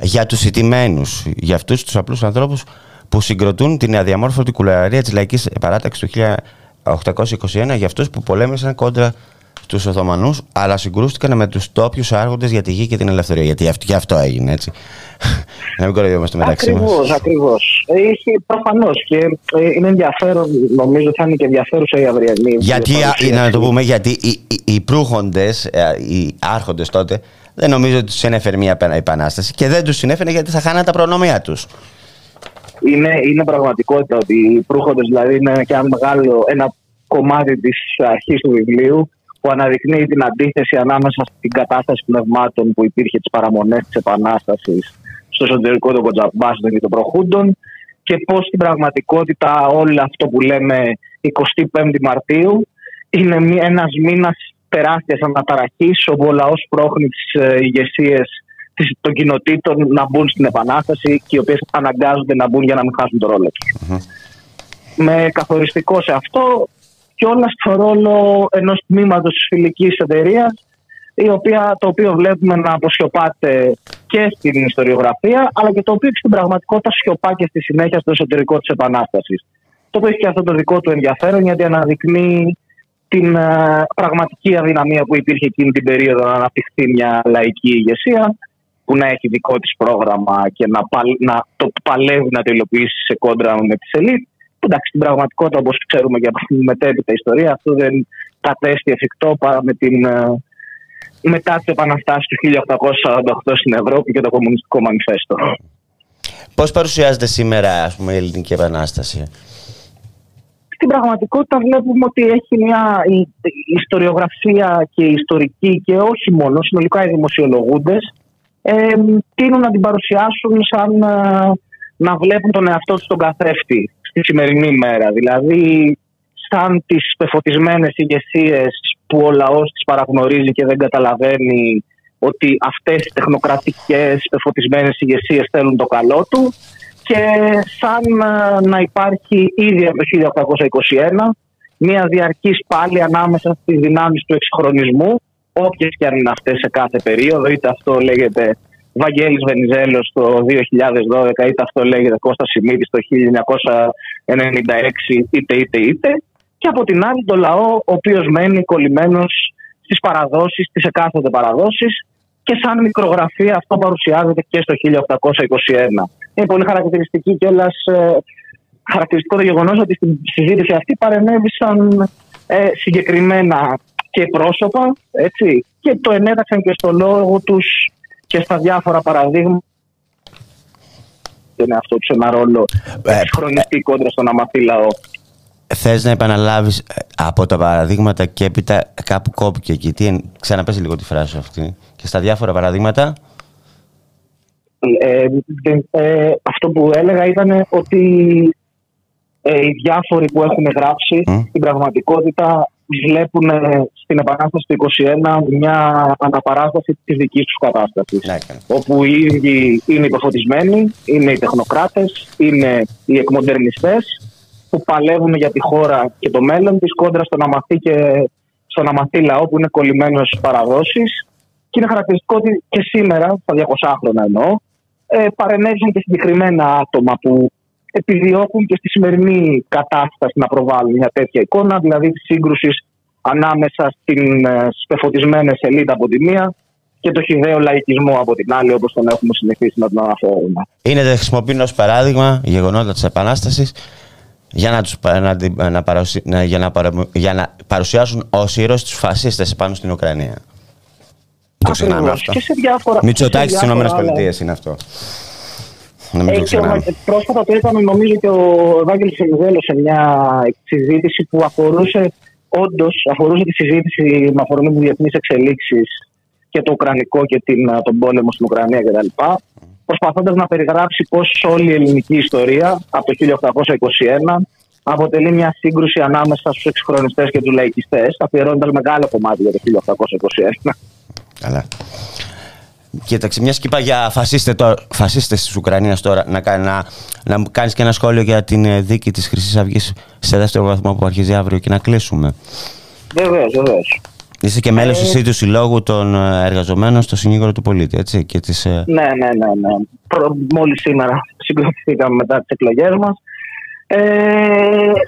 για τους ηττημένους, για αυτούς τους απλούς ανθρώπους που συγκροτούν την αδιαμόρφωτη κουλαρία της λαϊκής παράταξης του 1821 για αυτούς που πολέμησαν κόντρα στους Οθωμανούς αλλά συγκρούστηκαν με τους τόπιους άρχοντες για τη γη και την ελευθερία γιατί αυτό, και αυτό έγινε έτσι να μην κοροϊδεύομαστε μεταξύ μας Ακριβώς, ακριβώς. Ε, Έχει προφανώς και ε, είναι ενδιαφέρον, νομίζω θα είναι και ενδιαφέρουσα η αυριανή. Γιατί, παρουσίαση. να το πούμε, γιατί οι, οι, οι προύχοντες, ε, οι άρχοντες τότε, δεν νομίζω ότι τους συνέφερε μια επανα- επανάσταση και δεν τους συνέφερε γιατί θα χάνανε τα προνομία τους. είναι, είναι πραγματικότητα ότι οι προύχοντες δηλαδή είναι και ένα μεγάλο ένα κομμάτι της αρχής του βιβλίου που αναδεικνύει την αντίθεση ανάμεσα στην κατάσταση πνευμάτων που υπήρχε τις παραμονές της Επανάστασης στο εσωτερικό των κοντζαμπάσεων και των προχούντων και πώς στην πραγματικότητα όλο αυτό που λέμε 25η Μαρτίου είναι μη- ένας μήνας τεράστιας αναταραχής όπου ο λαός πρόχνει τις ε, ηγεσίες της- των κοινοτήτων να μπουν στην Επανάσταση και οι οποίες αναγκάζονται να μπουν για να μην χάσουν το ρόλο τους. Με καθοριστικό σε αυτό και όλα στο ρόλο ενός τμήματος της φιλικής εταιρείας, η οποία, το οποίο βλέπουμε να αποσιωπάται και στην ιστοριογραφία αλλά και το οποίο και στην πραγματικότητα σιωπά και στη συνέχεια στο εσωτερικό της Επανάστασης. Το οποίο έχει και αυτό το δικό του ενδιαφέρον γιατί αναδεικνύει την ε, πραγματική αδυναμία που υπήρχε εκείνη την περίοδο να αναπτυχθεί μια λαϊκή ηγεσία που να έχει δικό της πρόγραμμα και να, παλ- να το παλεύει να το υλοποιήσει σε κόντρα με τις ελίτ. Που, Εντάξει, στην πραγματικότητα, όπως ξέρουμε και από την μετέπειτα ιστορία, αυτό δεν κατέστη εφικτό παρά με την, ε, μετά τις επαναστάσεις του 1848 στην Ευρώπη και το Κομμουνιστικό Μανιφέστο. Πώς παρουσιάζεται σήμερα ας πούμε, η Ελληνική Επανάσταση; στην πραγματικότητα βλέπουμε ότι έχει μια η, η ιστοριογραφία και η ιστορική και όχι μόνο, συνολικά οι δημοσιολογούντες ε, τείνουν να την παρουσιάσουν σαν ε, να βλέπουν τον εαυτό τους τον καθρέφτη στη σημερινή μέρα. Δηλαδή σαν τις πεφωτισμένες ηγεσίες που ο λαός τις παραγνωρίζει και δεν καταλαβαίνει ότι αυτές οι τεχνοκρατικές πεφωτισμένες ηγεσίες θέλουν το καλό του και σαν ε, να υπάρχει ήδη από το 1821 μια διαρκής πάλι ανάμεσα στις δυνάμεις του εξυγχρονισμού όποιες και αν είναι αυτές σε κάθε περίοδο είτε αυτό λέγεται Βαγγέλης Βενιζέλος το 2012 είτε αυτό λέγεται Κώστας Σιμίδης το 1996 είτε είτε είτε και από την άλλη το λαό ο οποίος μένει κολλημένος στις παραδόσεις, στις εκάστοτε παραδόσεις και σαν μικρογραφία αυτό παρουσιάζεται και στο 1821. Είναι πολύ χαρακτηριστική κιόλα χαρακτηριστικό το γεγονός ότι στην συζήτηση αυτή παρενέβησαν ε, συγκεκριμένα και πρόσωπα έτσι, και το ενέταξαν και στο λόγο τους και στα διάφορα παραδείγματα είναι αυτό τους ένα ρόλο Ε, χρονιστή κόντρας στον αμαθή λαό. Θες να επαναλάβεις ε, από τα παραδείγματα και έπειτα κάπου κόπηκε εκεί. Τι, εν- ξαναπες λίγο τη φράση αυτή. Και στα διάφορα παραδείγματα. Ε, δεν- ε, αυτό που έλεγα ήταν ότι ε, οι διάφοροι που έχουν γράψει Μμ. στην πραγματικότητα βλέπουν ε, στην Επανάσταση του 21 μια αναπαράσταση της δικής τους κατάστασης. Να έκανε. όπου οι ίδιοι είναι υποφωτισμένοι, είναι οι τεχνοκράτες, είναι οι εκμοντερνιστές που παλεύουν για τη χώρα και το μέλλον της κόντρα στον αμαθή και στον αμαθή λαό που είναι κολλημένος στις παραδόσεις και είναι χαρακτηριστικό ότι και σήμερα, στα 200 χρόνια εννοώ, ε, παρενέβησαν και συγκεκριμένα άτομα που επιδιώκουν και στη σημερινή κατάσταση να προβάλλουν μια τέτοια εικόνα, δηλαδή της σύγκρουσης ανάμεσα στην, ε, στις πεφωτισμένες ελίτ από τη μία και το χιδαίο λαϊκισμό από την άλλη, όπως τον έχουμε συνηθίσει να τον αναφέρουμε. Είναι να χρησιμοποιούν ως παράδειγμα γεγονότα της Επανάστασης για να, τους, πα- να, την- να, παρουσι- να- για, να, παρα- για να παρουσιάσουν ως ήρωες τους φασίστες επάνω στην Ουκρανία. Το ξεχνάμε Ακριβώς. αυτό. Και σε διάφορα. Μητσοτάκης σε στις διάφορα Ηνωμένες άλλα- Πολιτείες είναι αυτό. Να μην το Ε, και ο ξεχνάμε. Βα- πρόσφατα το έκανε νομίζω και ο Ευάγγελος Εμιδέλος σε μια συζήτηση που αφορούσε όντως αφορούσε τη συζήτηση με αφορμή τις διεθνείς εξελίξεις και το Ουκρανικό και την, τον πόλεμο στην Ουκρανία κτλ. Προσπαθώντας να περιγράψει πώς όλη η ελληνική ιστορία από το 1821 αποτελεί μια σύγκρουση ανάμεσα στους εξυγχρονιστές και τους λαϊκιστές, αφιερώνοντας μεγάλο κομμάτι για το 1821. Καλά. Κοίταξε, μιας και είπα για φασίστε τώρα, φασίστες της Ουκρανίας τώρα, να, κα- να, να μου κάνεις και ένα σχόλιο για την ε, δίκη της Χρυσής Αυγής σε δεύτερο βαθμό που αρχίζει αύριο και να κλείσουμε. Βεβαίως, βεβαίως. Είσαι και μέλος εσύ του Συλλόγου των ε, Εργαζομένων στο Συνήγορο του Πολίτη, έτσι, και της, ε, Ναι, ναι, ναι. ναι. Προ- Μόλις σήμερα συγκροτηθήκαμε μετά τις εκλογές μας. Ε,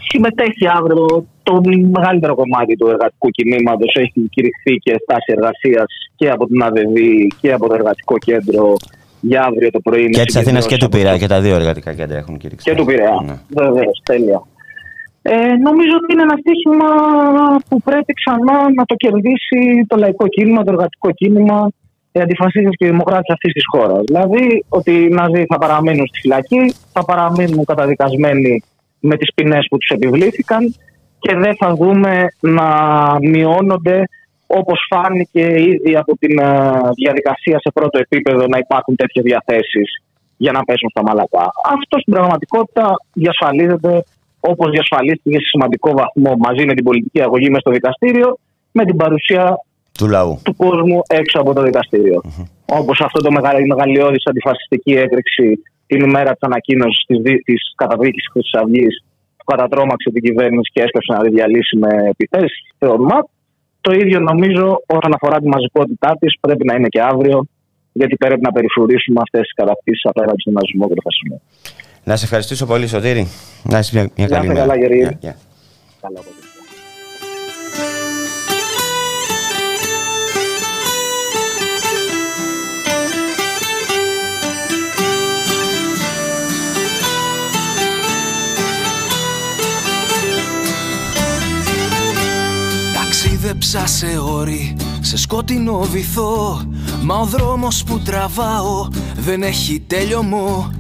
συμμετέχει αύριο το μεγαλύτερο κομμάτι του εργατικού κινήματος. Έχει κηρυχθεί και στάση εργασίας και από την ΑΔΒ και από το Εργατικό Κέντρο για αύριο το πρωί. και με της Αθήνας και του συγκεντρώσεις Πειραιά, και τα δύο εργατικά κέντρα έχουν κηρυξεί. και του Πειραιά. Ναι. Βεβαίως, τέλεια. Ε, νομίζω ότι είναι ένα στοίχημα που πρέπει ξανά να το κερδίσει το λαϊκό κίνημα, το εργατικό κίνημα, οι αντιφασίστες και οι δημοκράτες αυτής της χώρας. Δηλαδή ότι οι Ναζί θα παραμείνουν στη φυλακή, θα παραμείνουν καταδικασμένοι με τις ποινές που τους επιβλήθηκαν και δεν θα δούμε να μειώνονται όπως φάνηκε ήδη από την ε, διαδικασία σε πρώτο επίπεδο να υπάρχουν τέτοιες διαθέσεις για να πέσουν στα μαλακά. Αυτό στην πραγματικότητα διασφαλίζεται όπως διασφαλίστηκε σε σημαντικό βαθμό μαζί με την πολιτική αγωγή μέσα στο δικαστήριο με την παρουσία Του λαού. του κόσμου έξω από το δικαστήριο. Όπως αυτό το μεγαλ, η μεγαλειώδης αντιφασιστική έκρηξη την ημέρα της ανακοίνωσης της, δι- της καταδίκης της Χρυσής Αυγής που κατατρώμαξε την κυβέρνηση και έσκασε να τη διαλύσει με επιθέσεις στο ΜΑΤ. Το ίδιο νομίζω όσον αφορά τη μαζικότητά της πρέπει να είναι και αύριο γιατί πρέπει να περιφρουρήσουμε αυτές τις κατακτήσεις απέναντι στον ναζισμό και τον φασισμό. Να σε ευχαριστήσω πολύ, Σωτήρη. Να είσαι μια, μια Να καλή είστε μέρα. καλά, Γερή. Γεια, γεια. Καλά, Ταξίδεψα σε όρη, σε σκότεινο βυθό Μα ο δρόμος που τραβάω δεν έχει τέλειωμο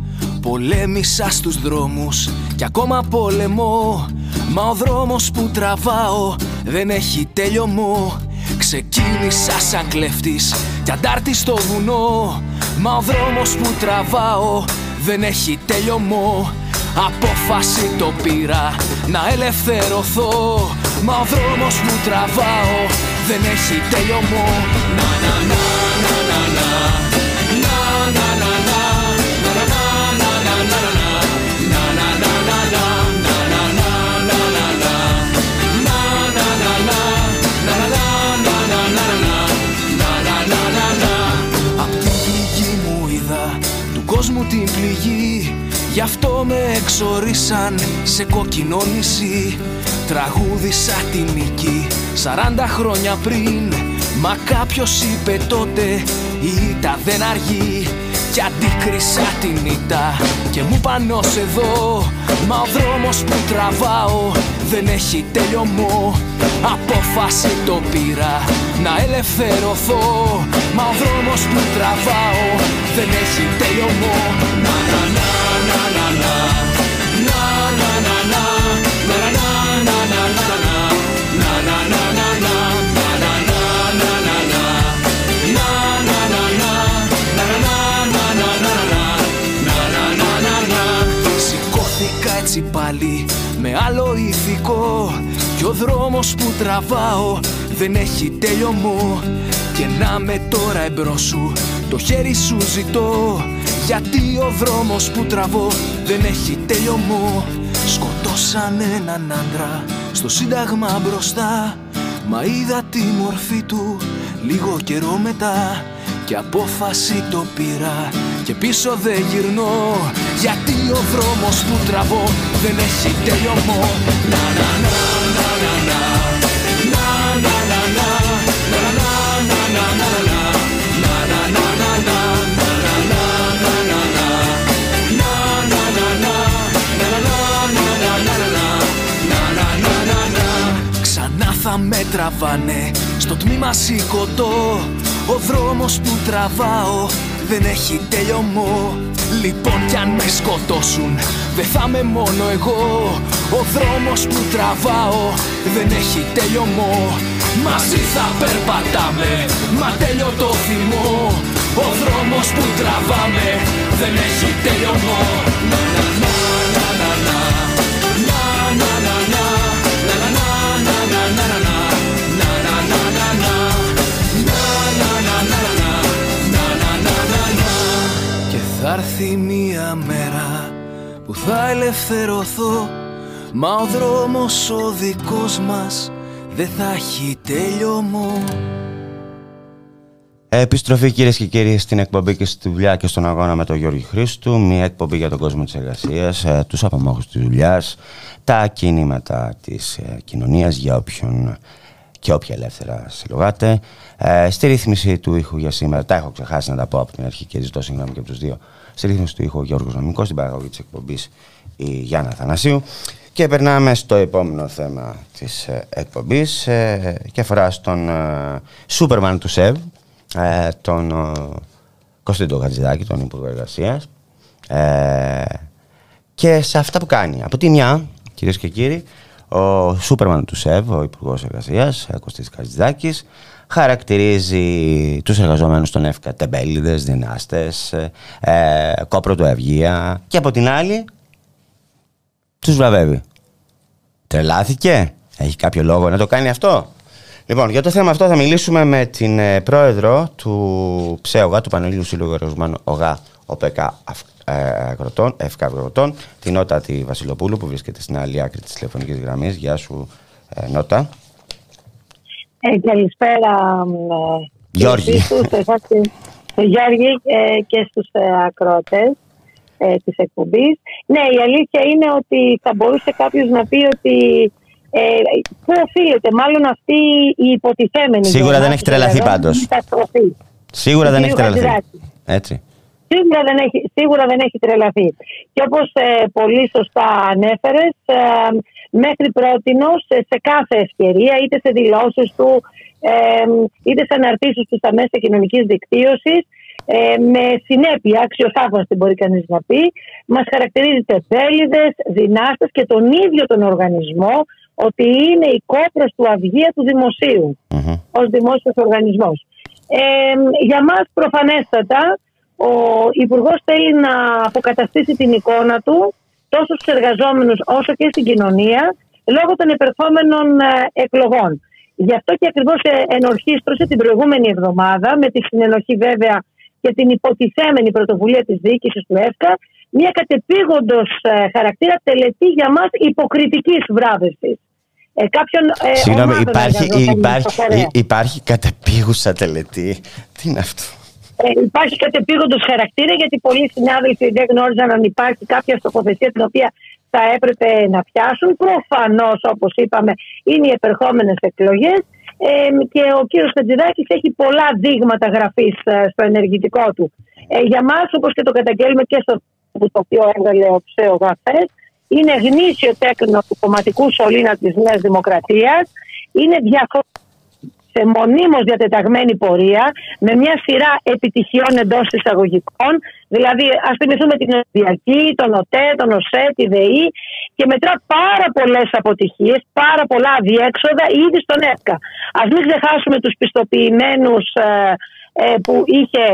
Πολέμησα στους δρόμους και ακόμα πολεμώ. Μα ο δρόμος που τραβάω δεν έχει τέλειωμο Ξεκίνησα σαν κλέφτης κι αντάρτη στο βουνό. Μα ο δρόμος που τραβάω δεν έχει τέλειωμο Απόφαση το πήρα να ελευθερωθώ. Μα ο δρόμος που τραβάω. Δεν έχει τέλειωμο Να να να να να να Να να να να Να να να να να να Να να να να να Να να να να να να Να να να να Να να να να να να Να. Να να να να. Απ' την πληγή μου είδα του κόσμου την πληγή Γι' αυτό με εξορίσαν σε κόκκινο νησί. Τραγούδισα τη νίκη 40 χρόνια πριν. Μα κάποιος είπε τότε η ήττα δεν αργεί Κι αντίκρισα την ήττα και μου πανώ εδώ. Μα ο δρόμος που τραβάω δεν έχει τελειωμό. Απόφαση το πήρα να ελευθερωθώ. Μα ο δρόμος που τραβάω δεν έχει τελειωμό. Να να να πάλι με άλλο ηθικό Κι ο δρόμος που τραβάω δεν έχει τέλειωμό Και να με τώρα εμπρός σου το χέρι σου ζητώ Γιατί ο δρόμος που τραβώ δεν έχει τέλειωμό Σκοτώσαν έναν άντρα στο σύνταγμα μπροστά. Μα είδα τη μορφή του λίγο καιρό μετά. Και απόφαση το πήρα και πίσω δεν γυρνώ. Γιατί ο δρόμος που τραβώ δεν έχει τελειωμό. Να να να να να να Να Ξανά θα με τραβάνε στο τμήμα σηκωτό ο δρόμος που τραβάω δεν έχει τελειωμό. Λοιπόν κι αν με σκοτώσουν δεν θα είμαι μόνο εγώ. Ο δρόμος που τραβάω δεν έχει τελειωμό. Μαζί θα περπατάμε μα τέλειο το θυμό. Ο δρόμος που τραβάμε δεν έχει τελειωμό έρθει μια μέρα που θα ελευθερωθώ Μα ο δρόμος ο δικός μας δεν θα έχει τέλειωμό Επιστροφή κυρίες και κύριοι στην εκπομπή και στη δουλειά και στον αγώνα με τον Γιώργη Χρήστου. Μια εκπομπή για τον κόσμο της εργασίας, ε, τους απομόχους της δουλειάς, τα κινήματα της ε, κοινωνίας για όποιον και όποια ελεύθερα συλλογάτε. Ε, στη ρύθμιση του ήχου για σήμερα, τα έχω ξεχάσει να τα πω από την αρχή και ζητώ συγγνώμη και από τους δύο. Στη ρύθμιση του ήχου ο Γιώργος Νομικός, στην παραγωγή της εκπομπής η Γιάννα Θανασίου. Και περνάμε στο επόμενο θέμα της ε, εκπομπής ε, και αφορά στον ε, Σούπερμαν του ΣΕΒ, ε, τον ε, Κωνσταντίνο Χατζηδάκη, τον Υπουργό Εργασίας. Ε, και σε αυτά που κάνει. Από τη μια, κυρίες και κύριοι, ο Σούπερμαν του ΣΕΒ, ο Υπουργός Εργασίας, Κωνσταντίνο Χατζηδάκης, χαρακτηρίζει τους εργαζομένους στον ΕΦΚΑ τεμπέληδες, δυνάστες, ε, κόπρο του Ευγεία και από την άλλη τους βραβεύει. Τρελάθηκε, έχει κάποιο λόγο να το κάνει αυτό; Λοιπόν, για το θέμα αυτό θα μιλήσουμε με την ε, πρόεδρο του ΨΕΟΓΑ, του Πανελλήνιου Σύλλογου Εργαζομένων ΟΓΑ, ΟΠΕΚΑ Αγροτών, ΕΦΚΑ Αγροτών, την Νότα τη Βασιλοπούλου που βρίσκεται στην άλλη άκρη της τηλεφωνικής γραμμής. Γεια σου ε, Νότα. Ε, καλησπέρα ε, Γιώργη. Στους, εσάς, στο Γιώργη ε, και στους ε, ακρότες ε, της εκπομπής. Ναι, η αλήθεια είναι ότι θα μπορούσε κάποιος να πει ότι ε, πού οφείλεται μάλλον αυτή η υποτιθέμενη. Σίγουρα δεν έχει τρελαθεί δηλαδή, πάντως. η καταστροφή. Σίγουρα Του δεν έχει κύριου τρελαθεί. Χατζηδάκη. Έτσι. Σίγουρα δεν έχει, σίγουρα δεν έχει τρελαθεί. Και όπως ε, πολύ σωστά ανέφερες, ε, μέχρι πρότινος σε, σε κάθε ευκαιρία, είτε σε δηλώσεις του, ε, είτε σε αναρτήσεις του στα μέσα κοινωνικής δικτύωσης, ε, με συνέπεια, αξιοσάφαστη μπορεί κανείς να πει, μας χαρακτηρίζει τεπέλιδες, δυνάστες και τον ίδιο τον οργανισμό ότι είναι η κόπρος του αυγία του δημοσίου Μμμ. ως δημόσιος οργανισμός. Ε, για μας προφανέστατα ο Υπουργός θέλει να αποκαταστήσει την εικόνα του τόσο στους εργαζόμενους όσο και στην κοινωνία λόγω των επερχόμενων ε, εκλογών. Γι' αυτό και ακριβώς ε, ενορχίστρωσε την προηγούμενη εβδομάδα με τη συνενοχή βέβαια και την υποτιθέμενη πρωτοβουλία της διοίκησης του ΕΦΚΑ μια κατεπήγοντος ε, χαρακτήρα τελετή για μας υποκριτικής βράβευσης. Ε, κάποιον, ε, Συγγνώμη, ομάδων υπάρχει, εργαζομένων υπάρχει, στο φορέα. υπάρχει κατεπίγουσα τελετή. Τι είναι αυτό; Ε, υπάρχει κατεπήγοντο χαρακτήρα γιατί πολλοί συνάδελφοι δεν γνώριζαν αν υπάρχει κάποια στοχοθεσία την οποία θα έπρεπε να πιάσουν. Προφανώς, όπως είπαμε, είναι οι επερχόμενες εκλογές. Ε, και ο κύριος Χατζηδάκης έχει πολλά δείγματα γραφής ε, στο ενεργητικό του. Ε, για μας, όπως και το καταγγέλουμε και στο το οποίο έβγαλε ο ΨΕΟ χθες, είναι γνήσιο τέκνο του κομματικού σωλήνα της Νέας Δημοκρατίας, είναι διαφορετικό σε μονίμως διατεταγμένη πορεία με μια σειρά επιτυχιών εντός εισαγωγικών. Δηλαδή, ας θυμηθούμε την Ολυμπιακή, τον ΟΤΕ, τον ΟΣΕ, τη ΔΕΗ και μετρά πάρα πολλές αποτυχίες, πάρα πολλά αδιέξοδα ήδη στον ΕΦΚΑ. Α μην ξεχάσουμε τους πιστοποιημένους ε, ε, που είχε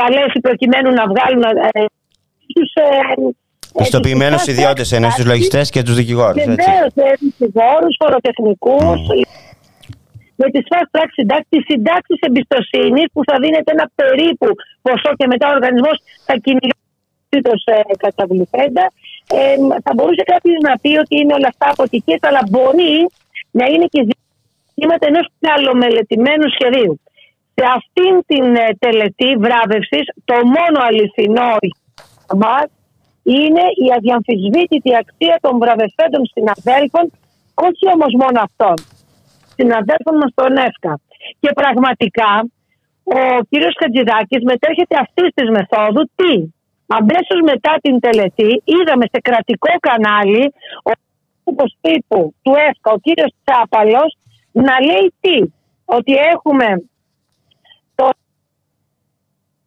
καλέσει προκειμένου να βγάλουν. Ε, τους, ε, Πιστοποιημένους ιδιώτες εννοείς τους λογιστές και τους δικηγόρους. Βεβαίως, δικηγόρους, φοροτεχνικούς, με τις fast track συντάξει, τι συντάξει εμπιστοσύνη που θα δίνεται ένα περίπου ποσό και μετά ο οργανισμός θα κυνηγήσει το ε, καταβληθέντα. Ε, θα μπορούσε κάποιος να πει ότι είναι όλα αυτά αποτυχίες, αλλά μπορεί να είναι και ζητήματα ενός καλομελετημένου σχεδίου. Σε αυτήν την ε, τελετή βράβευσης, το μόνο αληθινό μας είναι η αδιαμφισβήτητη αξία των βραβευτέντων συναδέλφων, όχι όμως μόνο αυτών συναδέλφων μας στον ΕΦΚΑ. Και πραγματικά ο κύριος Χατζηδάκης μετέρχεται αυτής της μεθόδου τι; Αμέσως μετά την τελετή είδαμε σε κρατικό κανάλι ο τύπου του ΕΦΚΑ, ο κύριος Τσάπαλος, να λέει τι; Ότι έχουμε το,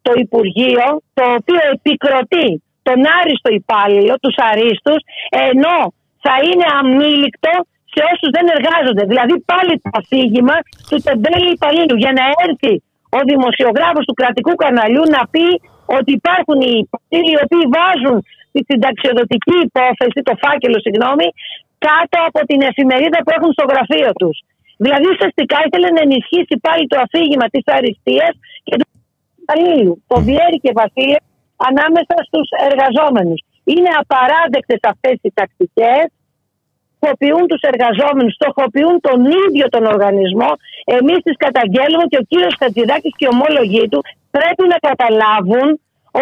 το Υπουργείο το οποίο επικροτεί τον άριστο υπάλληλο, τους αρίστους, ενώ θα είναι αμήλικτο σε όσους δεν εργάζονται. Δηλαδή πάλι το αφήγημα του τεμπέλη υπαλλήλου για να έρθει ο δημοσιογράφος του κρατικού καναλιού να πει ότι υπάρχουν οι υπαλλήλοι οι οποίοι βάζουν τη συνταξιοδοτική υπόθεση, το φάκελο συγγνώμη, κάτω από την εφημερίδα που έχουν στο γραφείο τους. Δηλαδή ουσιαστικά ήθελε να ενισχύσει πάλι το αφήγημα της αριστείας και του υπαλλήλου. Το Βιέρη και Βασίλη ανάμεσα στους εργαζόμενους. Είναι απαράδεκτες αυτές οι τακτικές στοχοποιούν τους εργαζόμενους, στοχοποιούν τον ίδιο τον οργανισμό. Εμείς τις καταγγέλουμε και ο κύριος Χατζηδάκης και οι ομόλογοι του πρέπει να καταλάβουν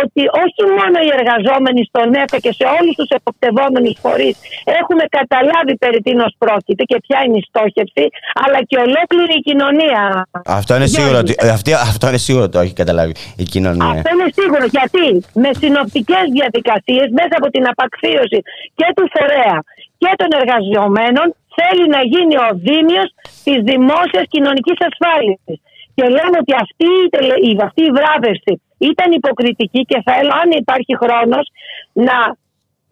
ότι όχι μόνο οι εργαζόμενοι στον ΕΦΕ και σε όλους τους εποπτευόμενους φορείς έχουμε καταλάβει περί τίνος πρόκειται και ποια είναι η στόχευση, αλλά και ολόκληρη η κοινωνία. Αυτό είναι σίγουρο, ότι, αυτό είναι σίγουρο ότι το έχει καταλάβει η κοινωνία. Αυτό είναι σίγουρο. Γιατί με συνοπτικές διαδικασίες μέσα από την απαξίωση και του φορέα και των εργαζομένων θέλει να γίνει ο δήμιος της δημόσιας κοινωνικής ασφάλισης. Και λέμε ότι αυτή, η, αυτή η βράβευση ήταν υποκριτική και θέλω αν υπάρχει χρόνος να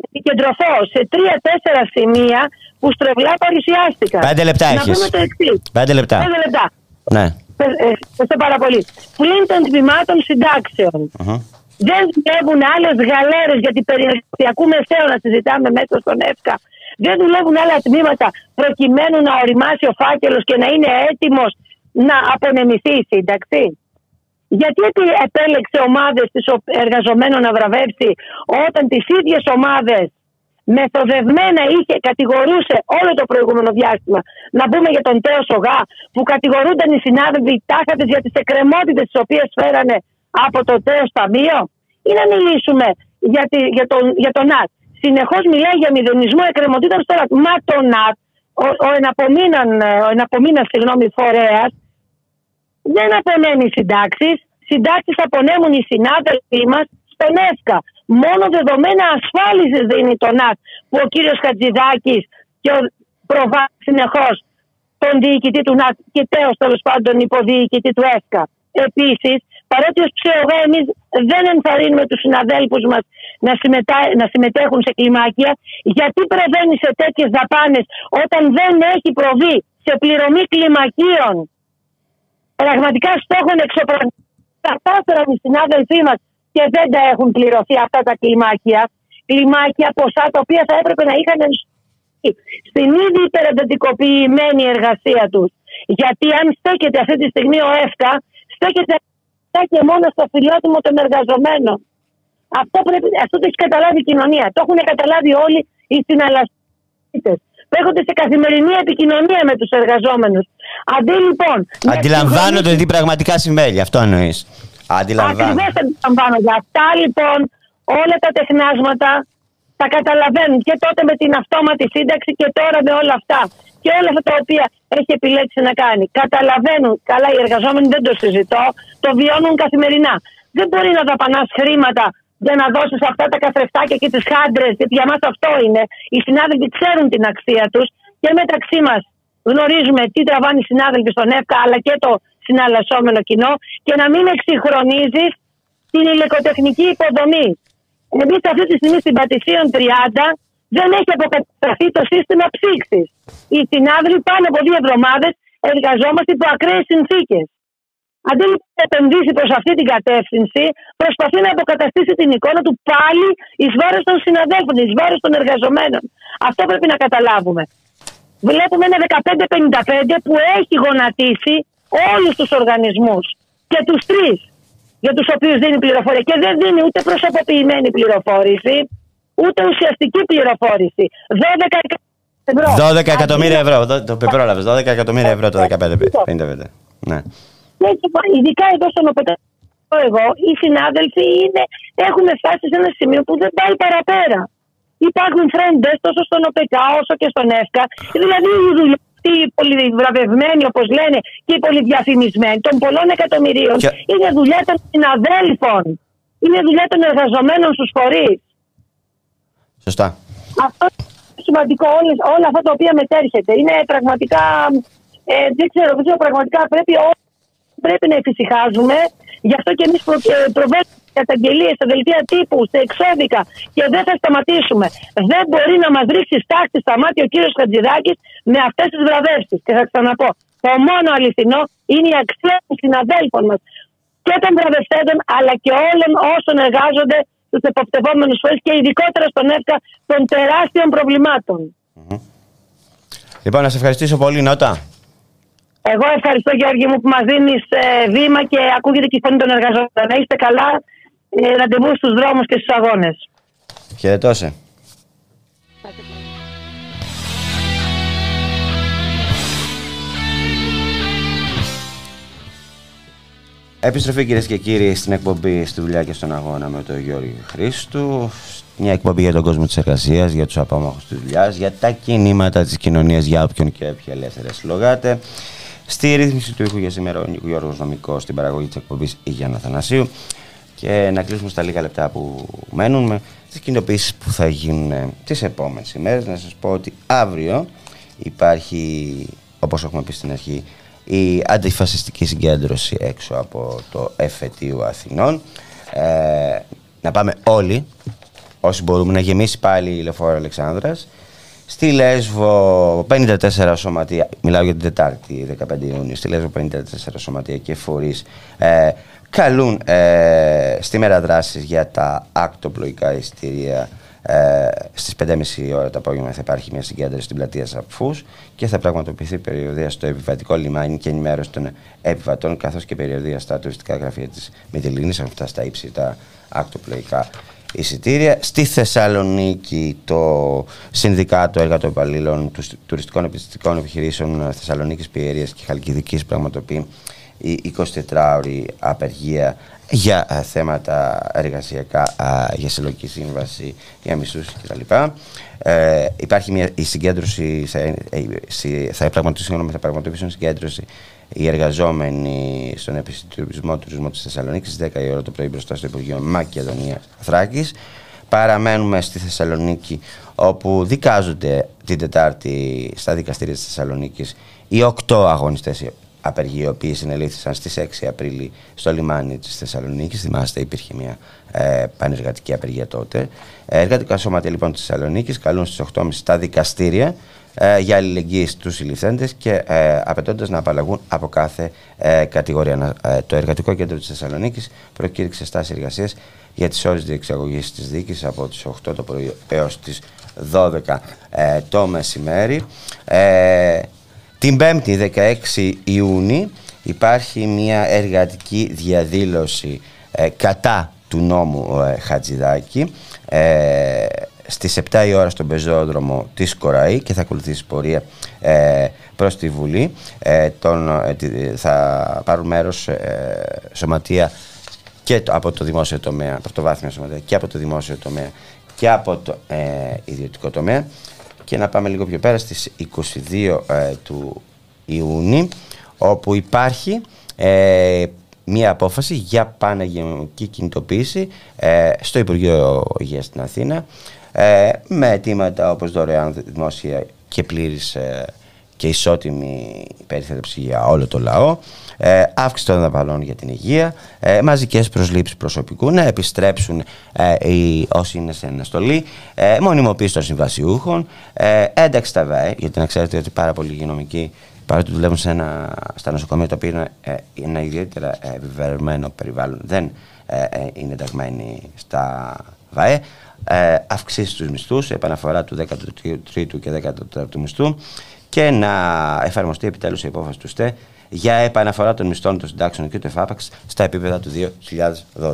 επικεντρωθώ σε τρία-τέσσερα σημεία που στρεβλά παρουσιάστηκαν. Πέντε λεπτά έχεις. Να πούμε το εξής. Πέντε λεπτά. Πέντε λεπτά. Ναι. Ευχαριστώ πάρα πολύ. Πλην των τμήματων συντάξεων. Uh-huh. Δεν δουλεύουν άλλες γαλέρες γιατί περί μεσαίου να συζητάμε μέσα στον ΕΦΚΑ δεν δουλεύουν άλλα τμήματα προκειμένου να οριμάσει ο φάκελος και να είναι έτοιμος να απονεμηθεί η σύνταξη. Γιατί επέλεξε ομάδες εργαζομένων να βραβεύσει όταν τις ίδιες ομάδες μεθοδευμένα είχε, κατηγορούσε όλο το προηγούμενο διάστημα. Να πούμε για τον Τέο Σογά, που κατηγορούνταν οι συνάδελφοι τάχατες για τις εκκρεμότητες τις οποίες φέρανε από το Τέο Ταμείο, ή να μιλήσουμε για, τη, για, τον, για τον ΝΑΤ συνεχώς μιλάει για μηδενισμό εκκρεμωτήτων στο ΝΑΤ. Μα το ΝΑΤ, ο, ο εναπομείναν, ο εναπομείναν συγγνώμη, φορέας, δεν απονέμει συντάξεις. Συντάξεις απονέμουν οι συνάδελφοί μας στον ΕΦΚΑ. Μόνο δεδομένα ασφάλισης δίνει το ΝΑΤ που ο κύριος Χατζηδάκης και ο προβάλλει συνεχώς τον διοικητή του ΝΑΤ και τέλο τέλος πάντων υποδιοικητή του ΕΦΚΑ. Επίσης, παρότι ως ψεογά εμείς δεν ενθαρρύνουμε τους συναδέλφους μας να, συμμετά... να συμμετέχουν σε κλιμάκια, γιατί πρεβαίνει σε τέτοιες δαπάνες όταν δεν έχει προβεί σε πληρωμή κλιμακίων. Πραγματικά στόχων εξωπραγματικά οι συνάδελφοί μας και δεν τα έχουν πληρωθεί αυτά τα κλιμάκια. Κλιμάκια ποσά τα οποία θα έπρεπε να είχαν στην ήδη υπεραντατικοποιημένη εργασία τους. Γιατί αν στέκεται αυτή τη στιγμή ο ΕΦΚΑ, στέκεται και μόνο στο φιλότιμο των εργαζομένων. Αυτό, πρέπει, αυτό το έχει καταλάβει η κοινωνία. Το έχουν καταλάβει όλοι οι συναλλαστέ. Που έρχονται σε καθημερινή επικοινωνία με τους εργαζόμενους. Αντί λοιπόν. Αντιλαμβάνονται τι πραγματικά συμβαίνει, αυτό εννοείς. Ακριβώς αντιλαμβάνονται. Αυτά λοιπόν όλα τα τεχνάσματα τα καταλαβαίνουν και τότε με την αυτόματη σύνταξη και τώρα με όλα αυτά. Και όλα αυτά τα οποία έχει επιλέξει να κάνει. Καταλαβαίνουν, καλά οι εργαζόμενοι δεν το συζητώ, το βιώνουν καθημερινά. Δεν μπορεί να δαπανάς χρήματα για να δώσεις αυτά τα καθρεφτάκια και τις χάντρες, γιατί για μας αυτό είναι. Οι συνάδελφοι ξέρουν την αξία τους και μεταξύ μας γνωρίζουμε τι τραβάνε οι συνάδελφοι στον ΕΦΚΑ αλλά και το συναλλασσόμενο κοινό και να μην εξυγχρονίζεις την υλικοτεχνική υποδομή. Εμείς αυτή τη στιγμή στην Πατησίων 30 δεν έχει αποκατασταθεί το σύστημα ψήξης. Οι συνάδελφοι πάνω από δύο εβδομάδες εργαζόμαστε υπό ακραίες συνθήκες. Αντί να επενδύσει προς αυτή την κατεύθυνση, προσπαθεί να αποκαταστήσει την εικόνα του πάλι εις βάρος των συναδέλφων, εις βάρος των εργαζομένων. Αυτό πρέπει να καταλάβουμε. Βλέπουμε ένα 1555 που έχει γονατίσει όλους τους οργανισμούς και τους τρεις για τους οποίους δίνει πληροφορία. Και δεν δίνει ούτε προσωποποιημένη πληροφόρηση, ούτε ουσιαστική πληροφόρηση. 12 ευρώ. 12 εκατομμύρια ευρώ. Το πρόλαβες. 12 εκατομμύρια ευρώ το 2015. Ναι. ειδικά εδώ στον Οπετά, εγώ, οι συνάδελφοι είναι, έχουν φτάσει σε ένα σημείο που δεν πάει παραπέρα. Υπάρχουν φρέντες τόσο στον ΟΠΕΚΑ όσο και στον ΕΦΚΑ. Δηλαδή η δουλειά οι πολυβραβευμένοι, όπως λένε, και οι πολυδιαφημισμένοι των πολλών εκατομμυρίων, και... είναι δουλειά των συναδέλφων. Είναι δουλειά των εργαζομένων στους φορείς. Σωστά. Αυτό είναι σημαντικό, όλες, όλα αυτά τα οποία μετέρχεται. Είναι πραγματικά, ε, δεν ξέρω, δεν ξέρω, πραγματικά πρέπει, πρέπει να εφησυχάζουμε. Γι' αυτό και εμείς προ, ε, προβαίνουμε καταγγελίες στα δελτία τύπου, σε εξώδικα και δεν θα σταματήσουμε. Δεν μπορεί να μας ρίξει στάχτη στα μάτια ο κύριος Χατζηδάκης με αυτές τις βραβεύσει. Και θα ξαναπώ, το μόνο αληθινό είναι η αξία των συναδέλφων μας και των βραβευτέντων, αλλά και όλων όσων εργάζονται στου εποπτευόμενους φορείς και ειδικότερα στον ΕΦΚΑ των τεράστιων προβλημάτων. Mm-hmm. Λοιπόν, να σε ευχαριστήσω πολύ, Νότα. Εγώ ευχαριστώ, Γιώργη μου, που μας δίνεις ε, βήμα και ακούγεται και η φωνή των εργαζομένων. Να είστε καλά ε, ραντεβού στους δρόμους και στους αγώνες. Χαιρετώσε. Επιστροφή κυρίες και κύριοι στην εκπομπή στη δουλειά και στον αγώνα με τον Γιώργο Χρήστου. Μια εκπομπή για τον κόσμο της εργασίας, για τους απόμαχους της δουλειάς, για τα κινήματα της κοινωνίας, για όποιον και όποια ελεύθερα συλλογάτε. Στη ρύθμιση του ήχου για σήμερα ο Γιώργος Νομικό, στην παραγωγή της εκπομπής η Γιάννα Θανασίου και να κλείσουμε στα λίγα λεπτά που μένουν με τις κινητοποιήσεις που θα γίνουν ε, τις επόμενες ημέρες. Να σας πω ότι αύριο υπάρχει, όπως έχουμε πει στην αρχή, η αντιφασιστική συγκέντρωση έξω από το εφετείο Αθηνών. Ε, να πάμε όλοι, όσοι μπορούμε, να γεμίσει πάλι η Λεωφόρο Αλεξάνδρας. Στη Λέσβο 54 σωματεία, μιλάω για την Τετάρτη 15 Ιούνιου, στη Λέσβο 54 σωματεία και φορείς ε, καλούν ε, στη μέρα δράσης για τα ακτοπλοϊκά εισιτήρια ε, στις 5.30 ώρα το απόγευμα θα υπάρχει μια συγκέντρωση στην πλατεία Σαφούς και θα πραγματοποιηθεί περιοδία στο επιβατικό λιμάνι και ενημέρωση των επιβατών καθώς και περιοδία στα τουριστικά γραφεία της Μητυλίνης αυτά στα ύψη τα ακτοπλοϊκά εισιτήρια. Στη Θεσσαλονίκη το Συνδικάτο Εργατών Υπαλλήλων Τουριστικών Επιστημικών Επιχειρήσεων Θεσσαλονίκης Πιερίας και Χαλκιδικής πραγματοποιεί η 24ωρη απεργία για α, θέματα εργασιακά, α, για συλλογική σύμβαση, για μισθούς κτλ. Ε, υπάρχει μια, η συγκέντρωση, θα, ε, θα, πραγματοποιήσουν, θα πραγματοποιήσουν συγκέντρωση οι εργαζόμενοι στον επιστημισμό τουρισμό της Θεσσαλονίκης 10 η ώρα το πρωί μπροστά στο Υπουργείο Μακεδονίας Θράκης. Παραμένουμε στη Θεσσαλονίκη όπου δικάζονται την Τετάρτη στα δικαστήρια της Θεσσαλονίκης οι οκτώ αγωνιστές απεργοί οι οποίοι συνελήφθησαν στις 6 Απρίλη στο λιμάνι της Θεσσαλονίκης. Θυμάστε υπήρχε μια ε, πανεργατική απεργία τότε. Ε, εργατικά σώματα λοιπόν της Θεσσαλονίκης καλούν στις 8.30 στα δικαστήρια ε, για αλληλεγγύη στους συλληφθέντες και ε, απαιτώντας να απαλλαγούν από κάθε ε, κατηγορία. Ε, το Εργατικό Κέντρο της Θεσσαλονίκης προκήρυξε στάση εργασίας για τις ώρες διεξαγωγής της δίκης από τις 8 το πρωί έως τις 12 ε, το μεσημέρι. Ε, την 5η 16 Ιούνιου υπάρχει μια εργατική διαδήλωση ε, κατά του νόμου ε, Χατζηδάκη ε, στις 7 η ώρα στον πεζόδρομο της Κοραή και θα ακολουθήσει πορεία ε, προς τη Βουλή. Ε, τον, θα πάρουν μέρος σωματεία και από το δημόσιο τομέα, πρωτοβάθμια σωματεία και από το δημόσιο τομέα και από το ιδιωτικό τομέα και να πάμε λίγο πιο πέρα στις 22 ε, του Ιούνιου όπου υπάρχει ε, μια απόφαση για πανεγενική κινητοποίηση ε, στο Υπουργείο Υγείας στην Αθήνα ε, με αιτήματα όπως δωρεάν δημόσια και πλήρης ε, και ισότιμη περίθαλψη για όλο το λαό, ε, αύξηση των δαπανών για την υγεία, ε, μαζικές προσλήψεις προσωπικού, να επιστρέψουν ε, οι, όσοι είναι σε αναστολή, ε, μονιμοποίηση των συμβασιούχων, ε, ένταξη στα ΒΑΕ, γιατί να ξέρετε ότι πάρα πολλοί υγειονομικοί παρότι δουλεύουν σε ένα, στα νοσοκομεία τα οποία είναι ε, ένα ιδιαίτερα επιβεβαιωμένο περιβάλλον, δεν ε, ε, είναι ενταγμένοι στα ΒΑΕ, ε, αυξήσεις τους μισθούς, επαναφορά του 13ου και 14ου μισθού και να εφαρμοστεί επιτέλους η υπόφαση του ΣΤΕ για επαναφορά των μισθών των συντάξεων και του ΕΦΑΠΑΞ στα επίπεδα του 2012.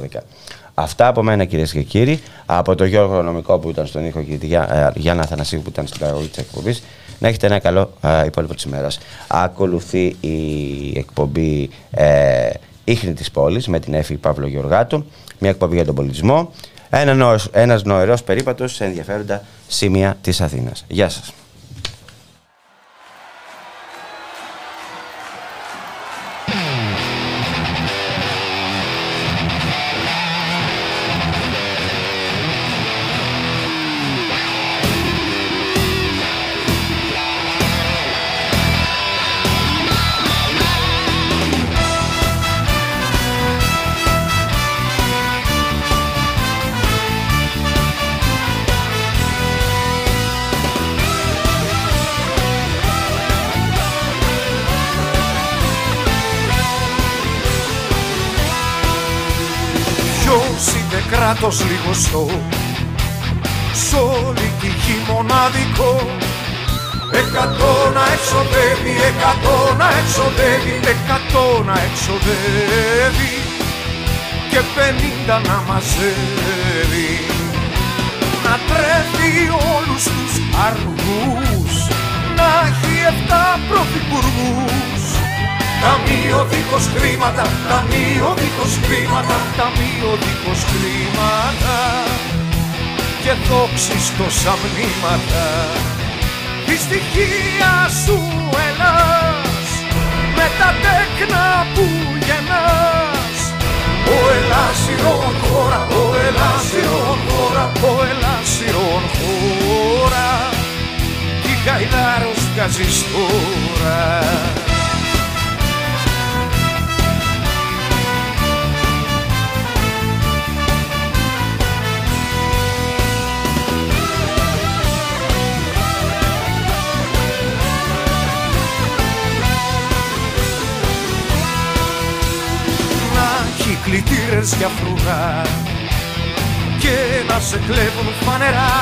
Αυτά από μένα κυρίες και κύριοι, από τον Γιώργο Νομικό που ήταν στον ήχο και τη Γιάννα Αθανασίου που ήταν στην παραγωγή της εκπομπής. Να έχετε ένα καλό α, υπόλοιπο της ημέρας. Ακολουθεί η εκπομπή ε, Ήχνη της Πόλης με την Εφη Παύλο Γεωργάτου, μια εκπομπή για τον πολιτισμό. Ένα, ένας νοερός περίπατος σε ενδιαφέροντα σημεία της Αθήνας. Γεια σας. Κράτος λιγοστό Σ' όλη τη γη μοναδικό. Εκατό να εξοδεύει, εκατό να εξοδεύει, εκατό να εξοδεύει. Και πενήντα να μαζεύει. Να τρέφει όλους τους αργούς. Να έχει εφτά πρωθυπουργούς Ταμείο δίχως χρήματα, ταμείο δίχως χρήματα, ταμείο δίχως χρήματα. Και δόξεις τόσα μνήματα. Τη στοιχεία σου Ελλάς με τα τέκνα που γεννάς. Ο Ελλάσιρον χώρα, ο Ελλάσιρον χώρα, ο Ελλάσιρον χώρα. Τι γαϊδάρος βγάζεις τώρα κλητήρες για φρουρά και να σε κλέβουν φανερά.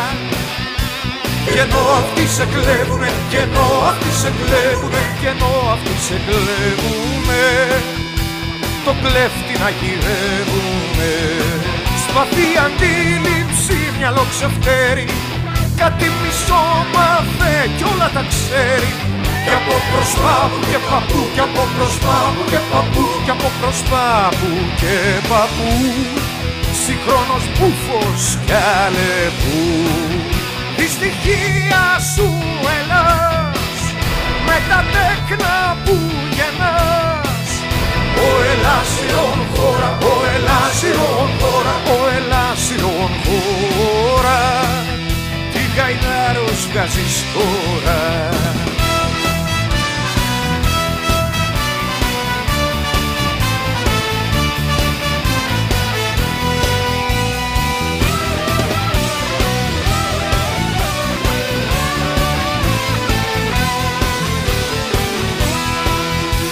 Και ενώ αυτοί σε κλέβουνε, και ενώ αυτοί σε κλέβουνε, και ενώ αυτοί σε κλέβουνε το κλέφτη να γυρεύουνε. Σπαθή αντίληψη, μυαλό ξεφτέρι κάτι μισό μάθε κι όλα τα ξέρει και από προσπάπου και παππού και από προσπάπου και παππού και από προσπάπου και παππού. Συγχρόνος μπούφος κι αλεπού. Τη στοιχεία σου Ελλάς με τα τέκνα που γεννάς. Ο Ελλάσιον χώρα, ο Ελλάσιον χώρα, ο Ελλάσιον χώρα. Τι γαϊδάρος βγάζεις τώρα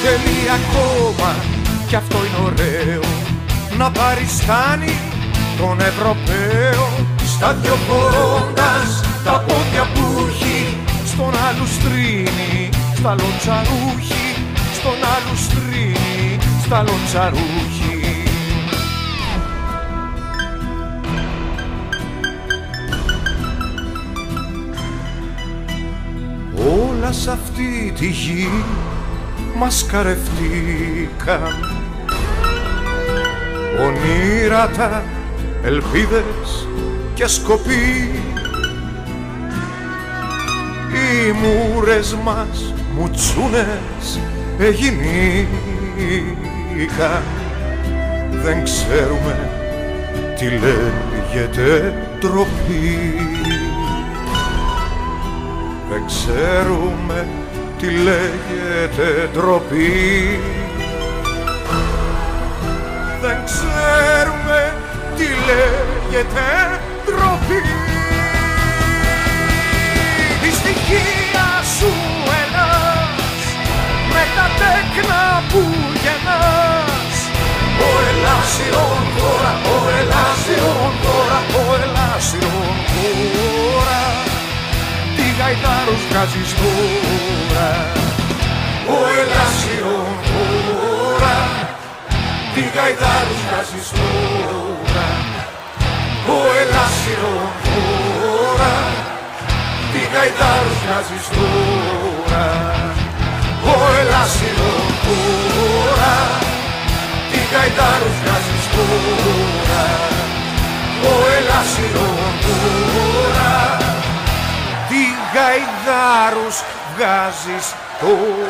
θέλει ακόμα κι αυτό είναι ωραίο να παριστάνει τον Ευρωπαίο. Στα δυο χωρώντας τα πόδια που έχει στον άλλου στρίνει στα λοντσαρούχι στον άλλου στρίνει στα λοντσαρούχι Όλα σε αυτή τη γη μας καρευτήκαν ονείρατα, ελπίδες και σκοποί οι μούρες μας μουτσούνες εγινήκαν. Δεν ξέρουμε τι λέγεται ντροπή. Δεν ξέρουμε τι λέγεται ντροπή. Δεν ξέρουμε τι λέγεται ντροπή. Η στοιχεία σου Ελλάς με τα τέκνα που γεννάς. Ο Ελλάσιον χώρα, ο Ελλάσιον χώρα, ο Ελλάσιον χώρα τι γαϊδάρους βγάζεις τώρα ο Ελλάσιον χώρα τι γαϊδάρους βγάζεις τώρα ο Ελλάσιον χώρα τι γαϊδάρους βγάζεις τώρα ο Ελλάσιον χώρα τι γαϊδάρους βγάζεις τώρα ο Ελλάσιον χώρα τι γαϊδάρους βγάζεις τώρα